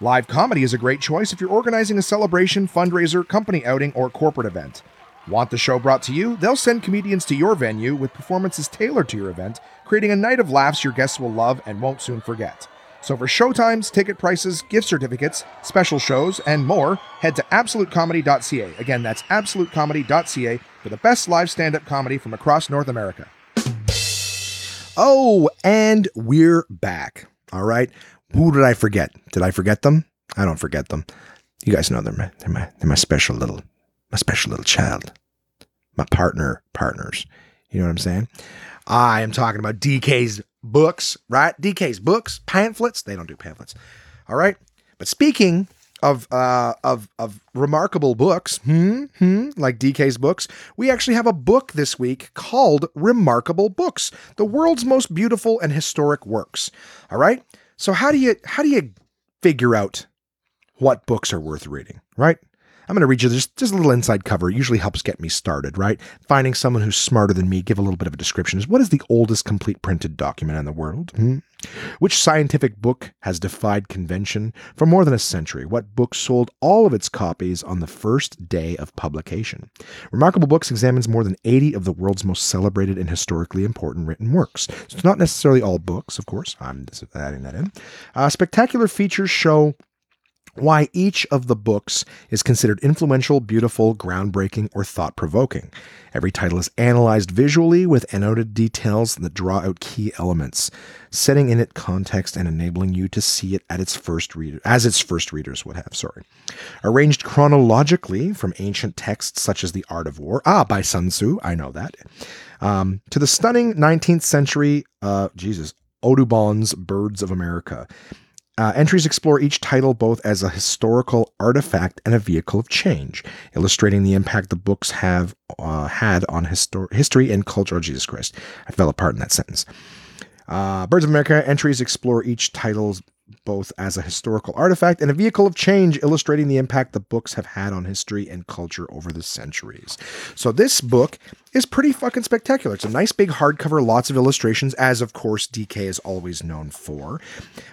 Live comedy is a great choice if you're organizing a celebration, fundraiser, company outing, or corporate event. Want the show brought to you? They'll send comedians to your venue with performances tailored to your event, creating a night of laughs your guests will love and won't soon forget. So for showtimes, ticket prices, gift certificates, special shows, and more, head to absolutecomedy.ca. Again, that's absolutecomedy.ca for the best live stand-up comedy from across North America. Oh, and we're back. All right. Who did I forget? Did I forget them? I don't forget them. You guys know they're my they're my they're my special little my special little child. My partner partners. You know what I'm saying? I am talking about DK's books, right? DK's books, pamphlets. They don't do pamphlets. All right. But speaking of uh, of of remarkable books, hmm, hmm, like DK's books, we actually have a book this week called Remarkable Books: The World's Most Beautiful and Historic Works. All right. So how do you how do you figure out what books are worth reading, right? I'm going to read you just, just a little inside cover. It usually helps get me started, right? Finding someone who's smarter than me, give a little bit of a description. Is what is the oldest complete printed document in the world? Hmm? Which scientific book has defied convention for more than a century? What book sold all of its copies on the first day of publication? Remarkable Books examines more than 80 of the world's most celebrated and historically important written works. So it's not necessarily all books, of course. I'm adding that in. Uh, spectacular features show why each of the books is considered influential, beautiful, groundbreaking, or thought provoking. Every title is analyzed visually with annotated details that draw out key elements, setting in it context and enabling you to see it at its first reader, as its first readers would have. Sorry, arranged chronologically from ancient texts such as *The Art of War*, ah, by Sun Tzu, I know that, um, to the stunning 19th century, uh, Jesus, Audubon's *Birds of America*. Uh, entries explore each title both as a historical artifact and a vehicle of change, illustrating the impact the books have uh, had on histor- history and culture. Oh, Jesus Christ. I fell apart in that sentence. Uh, Birds of America entries explore each title's both as a historical artifact and a vehicle of change, illustrating the impact the books have had on history and culture over the centuries. So, this book is pretty fucking spectacular. It's a nice big hardcover, lots of illustrations, as of course DK is always known for.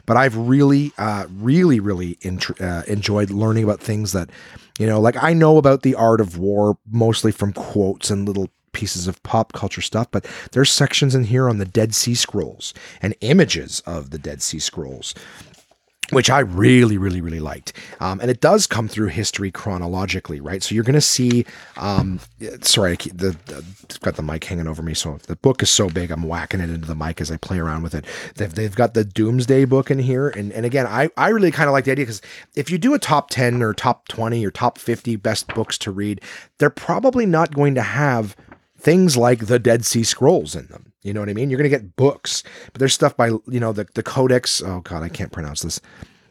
But I've really, uh, really, really int- uh, enjoyed learning about things that, you know, like I know about the art of war mostly from quotes and little pieces of pop culture stuff, but there's sections in here on the Dead Sea Scrolls and images of the Dead Sea Scrolls. Which I really, really, really liked. Um, and it does come through history chronologically, right? So you're going to see. Um, sorry, I keep, the, the got the mic hanging over me, so the book is so big, I'm whacking it into the mic as I play around with it. They've, they've got the Domesday book in here, and and again, I I really kind of like the idea because if you do a top ten or top twenty or top fifty best books to read, they're probably not going to have things like the Dead Sea Scrolls in them. You know what I mean? You're going to get books, but there's stuff by, you know, the, the Codex. Oh, God, I can't pronounce this.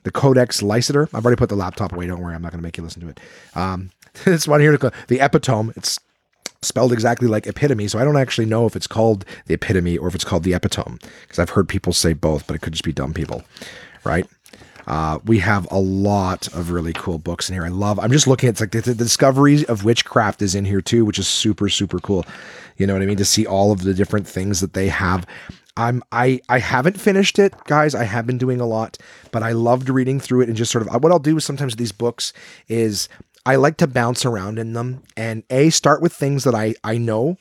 The Codex Lycidae. I've already put the laptop away. Don't worry. I'm not going to make you listen to it. Um, this one here, the Epitome. It's spelled exactly like epitome. So I don't actually know if it's called the epitome or if it's called the epitome because I've heard people say both, but it could just be dumb people, right? Uh, we have a lot of really cool books in here. I love. I'm just looking at it's like the, the discoveries of witchcraft is in here too, which is super super cool. You know what I mean? To see all of the different things that they have. I'm I I haven't finished it, guys. I have been doing a lot, but I loved reading through it and just sort of what I'll do with sometimes these books is I like to bounce around in them and a start with things that I I know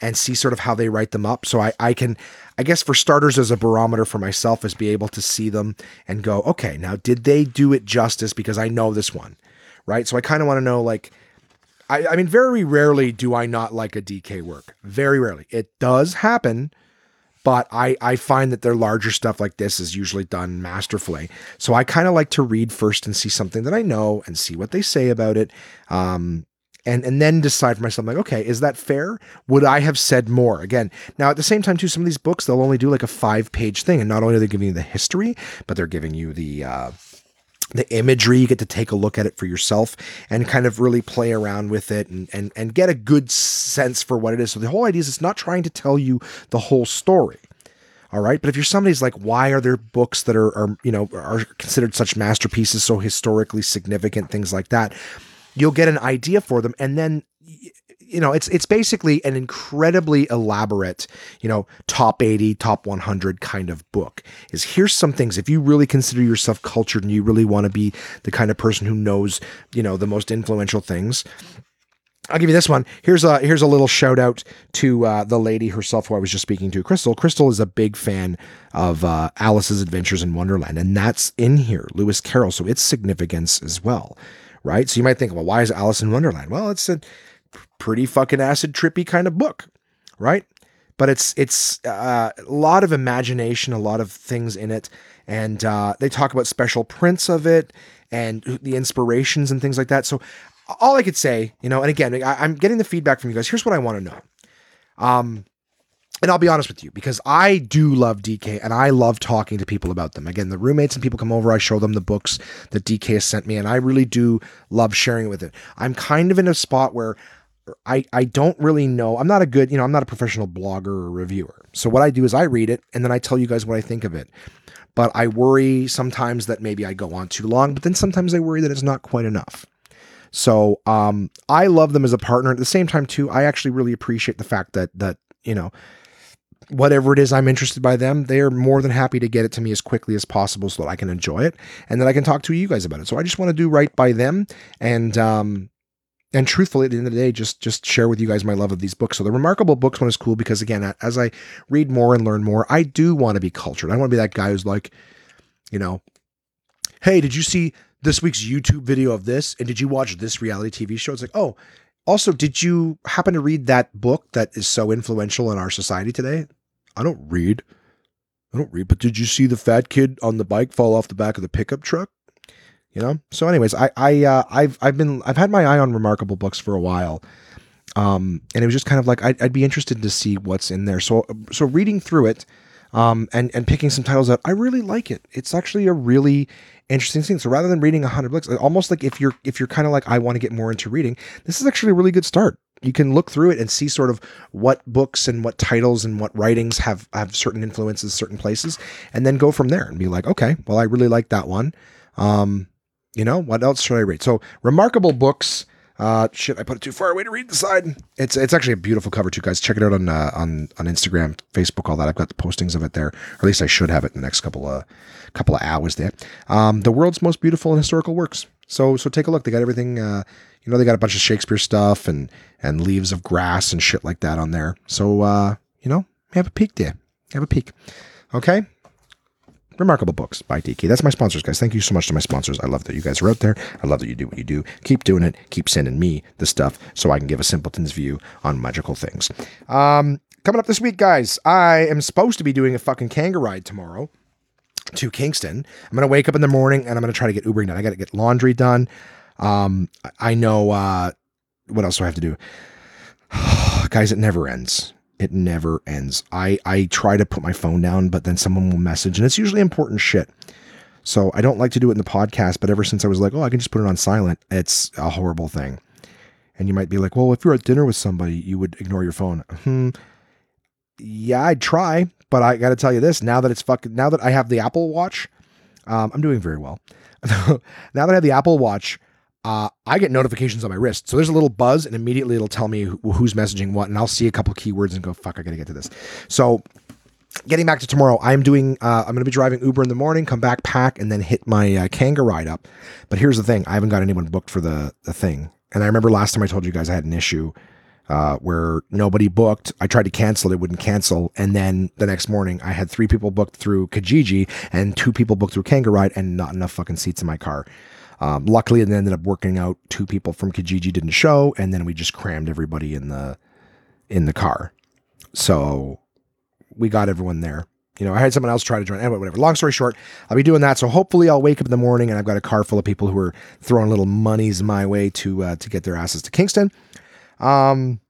and see sort of how they write them up. So I, I can, I guess for starters, as a barometer for myself, is be able to see them and go, okay, now did they do it justice? Because I know this one, right? So I kind of want to know, like, I, I mean, very rarely do I not like a DK work. Very rarely. It does happen, but I, I find that their larger stuff like this is usually done masterfully. So I kind of like to read first and see something that I know and see what they say about it. Um, and and then decide for myself like okay is that fair? Would i have said more? Again now at the same time too some of these books they'll only do like a five page thing and not only are they giving you the history but they're giving you the uh the imagery. You get to take a look at it for yourself and kind of really play around with it and, and and get a good sense for what it is. So the whole idea is it's not trying to tell you the whole story all right? But if you're somebody's like why are there books that are, are you know are considered such masterpieces so historically significant things like that you'll get an idea for them and then you know it's it's basically an incredibly elaborate you know top 80 top 100 kind of book is here's some things if you really consider yourself cultured and you really want to be the kind of person who knows you know the most influential things I'll give you this one. Here's a here's a little shout out to uh, the lady herself who I was just speaking to, Crystal. Crystal is a big fan of uh, Alice's Adventures in Wonderland, and that's in here, Lewis Carroll. So its significance as well right? So you might think, well, why is Alice in Wonderland? Well, it's a pretty fucking acid trippy kind of book, right? But it's it's uh, a lot of imagination, a lot of things in it, and uh, they talk about special prints of it and the inspirations and things like that. So all I could say, you know, and again, I, I'm getting the feedback from you guys. Here's what I want to know. Um, and I'll be honest with you because I do love DK and I love talking to people about them. Again, the roommates and people come over, I show them the books that DK has sent me, and I really do love sharing with it. I'm kind of in a spot where I, I don't really know. I'm not a good, you know, I'm not a professional blogger or reviewer. So what I do is I read it and then I tell you guys what I think of it. But I worry sometimes that maybe I go on too long, but then sometimes I worry that it's not quite enough. So um, I love them as a partner. At the same time, too, I actually really appreciate the fact that that you know whatever it is I'm interested by them, they are more than happy to get it to me as quickly as possible so that I can enjoy it and that I can talk to you guys about it. So I just want to do right by them and um and truthfully at the end of the day just just share with you guys my love of these books. So the remarkable books one is cool because again as I read more and learn more, I do want to be cultured. I want to be that guy who's like, you know, hey, did you see this week's YouTube video of this, and did you watch this reality TV show? It's like, oh, also, did you happen to read that book that is so influential in our society today? I don't read. I don't read, but did you see the fat kid on the bike fall off the back of the pickup truck? You know. So, anyways, I I uh, I've I've been I've had my eye on remarkable books for a while, um, and it was just kind of like I'd, I'd be interested to see what's in there. So so reading through it, um, and and picking some titles out, I really like it. It's actually a really interesting thing. So rather than reading hundred books, almost like if you're if you're kind of like I want to get more into reading, this is actually a really good start. You can look through it and see sort of what books and what titles and what writings have have certain influences, certain places, and then go from there and be like, okay, well, I really like that one. Um, you know, what else should I read? So remarkable books. Uh, shit, I put it too far away to read the side. It's it's actually a beautiful cover too, guys. Check it out on uh, on on Instagram, Facebook, all that. I've got the postings of it there, or at least I should have it in the next couple of couple of hours there. Um, the world's most beautiful and historical works. So so take a look. They got everything. Uh, you know, they got a bunch of Shakespeare stuff and and leaves of grass and shit like that on there. So uh, you know, have a peek there. Have a peek. Okay. Remarkable Books by DK. That's my sponsors, guys. Thank you so much to my sponsors. I love that you guys are out there. I love that you do what you do. Keep doing it. Keep sending me the stuff so I can give a simpleton's view on magical things. Um, coming up this week, guys, I am supposed to be doing a fucking kangaroo ride tomorrow to Kingston. I'm gonna wake up in the morning and I'm gonna try to get Ubering done. I gotta get laundry done. Um, I know uh, what else do I have to do? Guys, it never ends. It never ends. I I try to put my phone down, but then someone will message, and it's usually important shit. So I don't like to do it in the podcast, but ever since I was like, oh, I can just put it on silent, it's a horrible thing. And you might be like, well, if you're at dinner with somebody, you would ignore your phone. Hmm. Yeah, I'd try, but I got to tell you this: now that it's fucking, now that I have the Apple Watch, um, I'm doing very well. now that I have the Apple Watch, uh, I get notifications on my wrist. So there's a little buzz, and immediately it'll tell me who, who's messaging what, and I'll see a couple keywords and go, "Fuck, I gotta get to this." So, getting back to tomorrow, I'm doing. Uh, I'm gonna be driving Uber in the morning, come back, pack, and then hit my uh, Kangaride up. But here's the thing: I haven't got anyone booked for the the thing. And I remember last time I told you guys I had an issue uh, where nobody booked. I tried to cancel it, wouldn't cancel. And then the next morning, I had three people booked through Kijiji and two people booked through Kangaride and not enough fucking seats in my car. Um, luckily, it ended up working out. Two people from Kijiji didn't show, and then we just crammed everybody in the in the car. So we got everyone there. You know, I had someone else try to join. Anyway, whatever. Long story short, I'll be doing that. So hopefully, I'll wake up in the morning and I've got a car full of people who are throwing little monies my way to uh, to get their asses to Kingston. Um,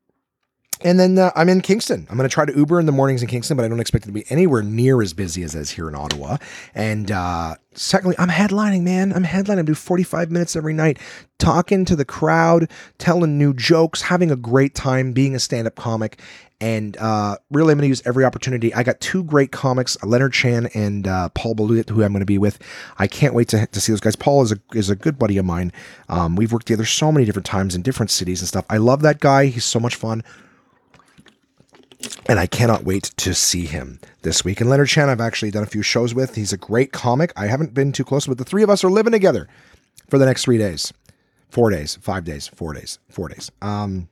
and then uh, I'm in Kingston. I'm going to try to Uber in the mornings in Kingston, but I don't expect it to be anywhere near as busy as is here in Ottawa. And uh, secondly, I'm headlining, man. I'm headlining. I do 45 minutes every night, talking to the crowd, telling new jokes, having a great time, being a stand up comic. And uh, really, I'm going to use every opportunity. I got two great comics, Leonard Chan and uh, Paul Balut, who I'm going to be with. I can't wait to, to see those guys. Paul is a, is a good buddy of mine. Um, we've worked together so many different times in different cities and stuff. I love that guy. He's so much fun and I cannot wait to see him this week. And Leonard Chan, I've actually done a few shows with. He's a great comic. I haven't been too close, but the three of us are living together for the next three days, four days, five days, four days, four days. Um,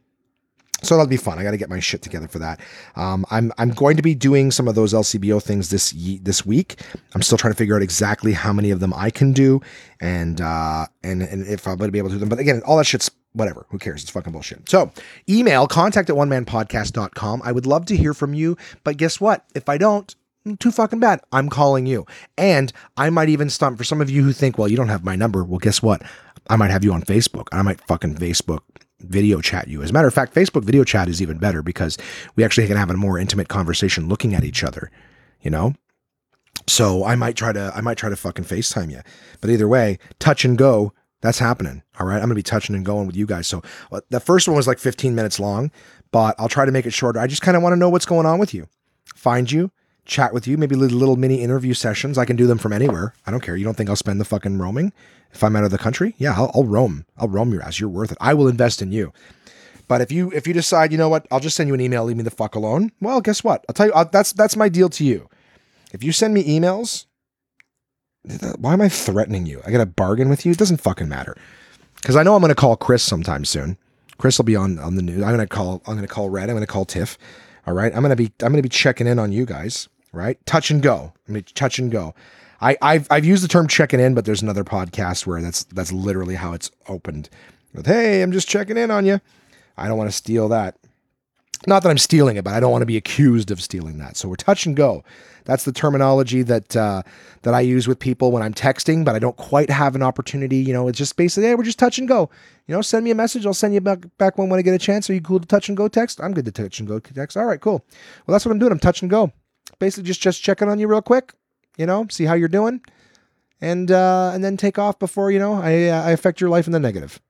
so that'll be fun. I got to get my shit together for that. Um, I'm I'm going to be doing some of those LCBO things this ye- this week. I'm still trying to figure out exactly how many of them I can do, and uh, and and if I'm going to be able to do them. But again, all that shit's whatever. Who cares? It's fucking bullshit. So email contact at one man podcast.com. I would love to hear from you, but guess what? If I don't, mm, too fucking bad. I'm calling you. And I might even stump for some of you who think, well, you don't have my number. Well, guess what? I might have you on Facebook. I might fucking Facebook video chat you. As a matter of fact, Facebook video chat is even better because we actually can have a more intimate conversation looking at each other, you know? So I might try to I might try to fucking FaceTime you. But either way, touch and go, that's happening. All right. I'm gonna be touching and going with you guys. So uh, the first one was like 15 minutes long, but I'll try to make it shorter. I just kind of want to know what's going on with you. Find you, chat with you, maybe little, little mini interview sessions. I can do them from anywhere. I don't care. You don't think I'll spend the fucking roaming if I'm out of the country? Yeah, I'll, I'll roam. I'll roam your ass. You're worth it. I will invest in you. But if you if you decide, you know what, I'll just send you an email. Leave me the fuck alone. Well, guess what? I'll tell you. I'll, that's that's my deal to you. If you send me emails, why am I threatening you? I got to bargain with you. It doesn't fucking matter. Because I know I'm going to call Chris sometime soon. Chris will be on on the news. I'm going to call. I'm going to call Red. I'm going to call Tiff. All right. I'm going to be. I'm going to be checking in on you guys. Right. Touch and go. I mean, touch and go. I, I've I've used the term checking in, but there's another podcast where that's that's literally how it's opened. With hey, I'm just checking in on you. I don't want to steal that. Not that I'm stealing it, but I don't want to be accused of stealing that. So we're touch and go. That's the terminology that uh, that I use with people when I'm texting, but I don't quite have an opportunity. You know, it's just basically, hey, we're just touch and go. You know, send me a message. I'll send you back back when when I get a chance. Are you cool to touch and go text? I'm good to touch and go text. All right, cool. Well, that's what I'm doing. I'm touch and go. Basically, just just checking on you real quick. You know, see how you're doing, and uh, and then take off before you know I uh, I affect your life in the negative.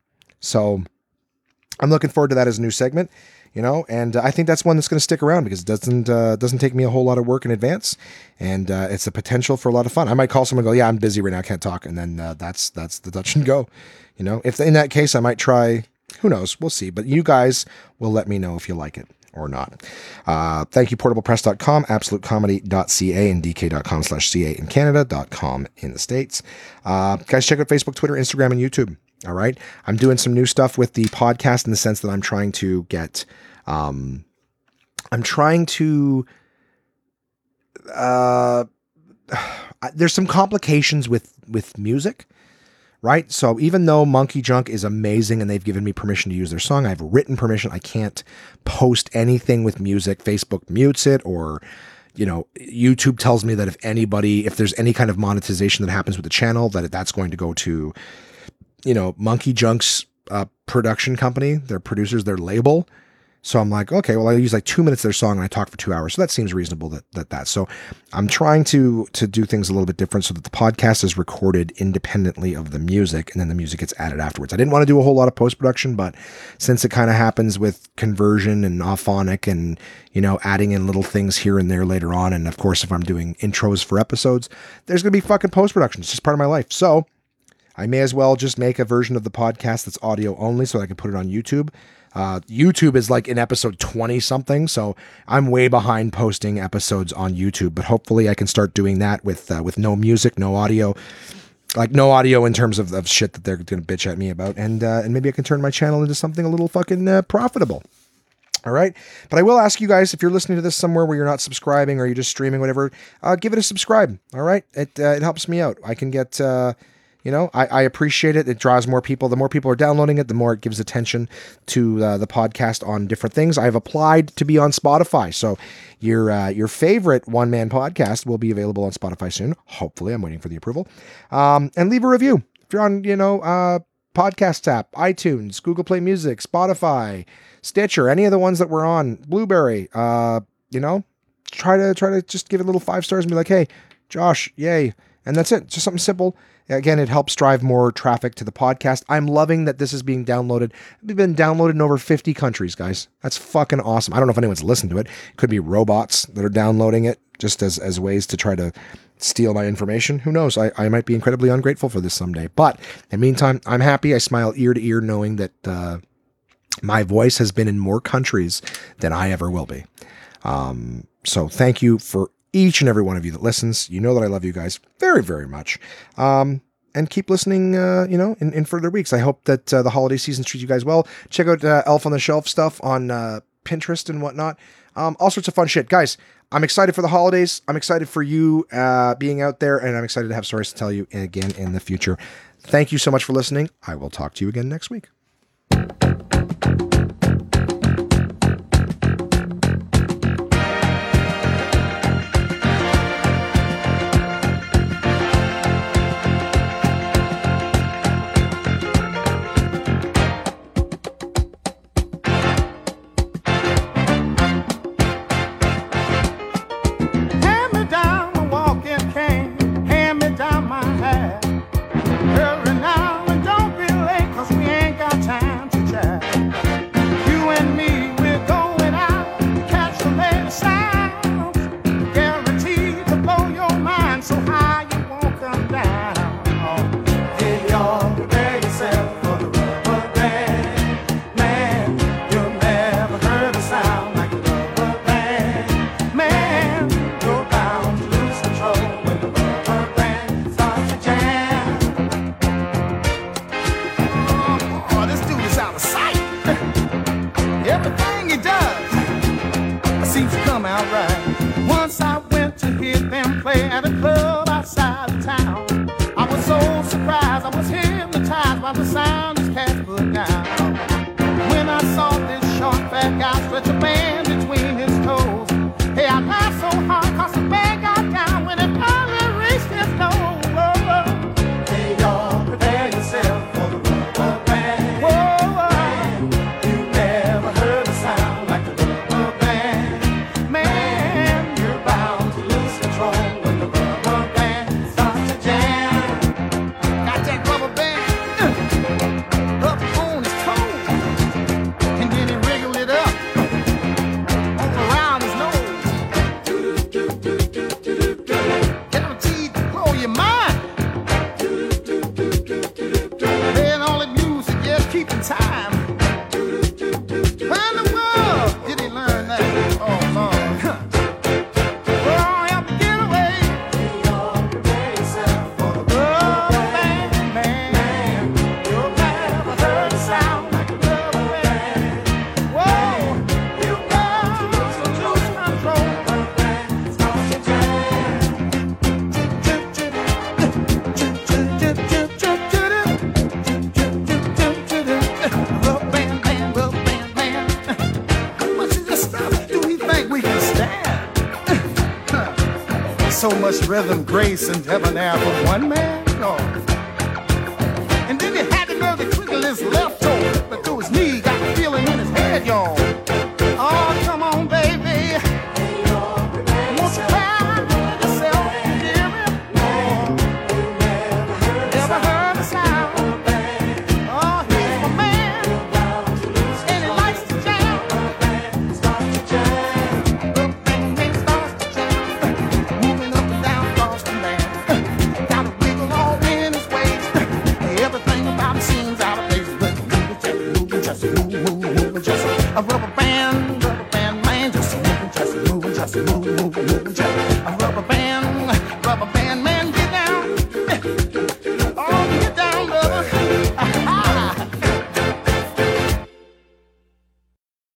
So I'm looking forward to that as a new segment you know? And uh, i think that's one that's going to stick around because it doesn't uh, doesn't take me a whole lot of work in advance. And uh, it's a potential for a lot of fun. I might call someone and go yeah i'm busy right now i can't talk. And then uh, that's that's the dutch and go you know? If in that case i might try who knows? We'll see. But you guys will let me know if you like it or not. Uh, thank you, portablepress.com, absolutecomedy.ca, and dk.com slash ca in Canada.com in the States. Uh, guys, check out Facebook, Twitter, Instagram, and YouTube. All right. I'm doing some new stuff with the podcast in the sense that I'm trying to get, um, I'm trying to, uh, there's some complications with, with music right? So even though MonkeyJunk is amazing and they've given me permission to use their song, I have written permission. I can't post anything with music. Facebook mutes it or you know, YouTube tells me that if anybody, if there's any kind of monetization that happens with the channel, that that's going to go to, you know, MonkeyJunk's uh, production company, their producers, their label. So I'm like, okay, well, I use like two minutes of their song and I talk for two hours. So that seems reasonable that, that that. So I'm trying to to do things a little bit different so that the podcast is recorded independently of the music and then the music gets added afterwards. I didn't want to do a whole lot of post production, but since it kind of happens with conversion and Auphonic and, you know, adding in little things here and there later on. And of course, if I'm doing intros for episodes, there's to be fucking post production. It's just part of my life. So I may as well just make a version of the podcast that's audio only so I can put it on YouTube uh, YouTube is like in episode 20 something, so I'm way behind posting episodes on YouTube, but hopefully I can start doing that with uh, with no music, no audio, like no audio in terms of, of shit that they're gonna bitch at me about, and uh, and maybe I can turn my channel into something a little fucking uh, profitable. All right. But I will ask you guys if you're listening to this somewhere where you're not subscribing or you're just streaming, whatever, uh, give it a subscribe. All right. It, uh, it helps me out. I can get, uh, you know, I, I, appreciate it. It draws more people. The more people are downloading it, the more it gives attention to uh, the podcast on different things. I've applied to be on Spotify, so your uh, your favorite one man podcast will be available on Spotify soon. Hopefully, I'm waiting for the approval. Um, and leave a review if you're on, you know, uh, podcast app, iTunes, Google Play Music, Spotify, Stitcher, any of the ones that we're on, Blubrry. Uh, you know, try to try to just give it a little five stars and be like, hey, Josh, yay, and that's it. Just something simple Again, it helps drive more traffic to the podcast. I'm loving that this is being downloaded. We've been downloaded in over 50 countries, guys. That's fucking awesome. I don't know if anyone's listened to it. it could be robots that are downloading it just as, as ways to try to steal my information. Who knows? I, I might be incredibly ungrateful for this someday. But in the meantime, I'm happy. I smile ear to ear knowing that uh, my voice has been in more countries than I ever will be. Um, so thank you for each and every one of you that listens. You know that I love you guys very, very much. Um, and keep listening, uh, you know, in, in, further weeks. I hope that uh, the holiday season treats you guys well. Check out uh, Elf on the Shelf stuff on uh, Pinterest and whatnot. Um, all sorts of fun shit. Guys, I'm excited for the holidays. I'm excited for you uh, being out there, and I'm excited to have stories to tell you again in the future. Thank you so much for listening. I will talk to you again next week. Much rhythm, grace, and debonair for one man?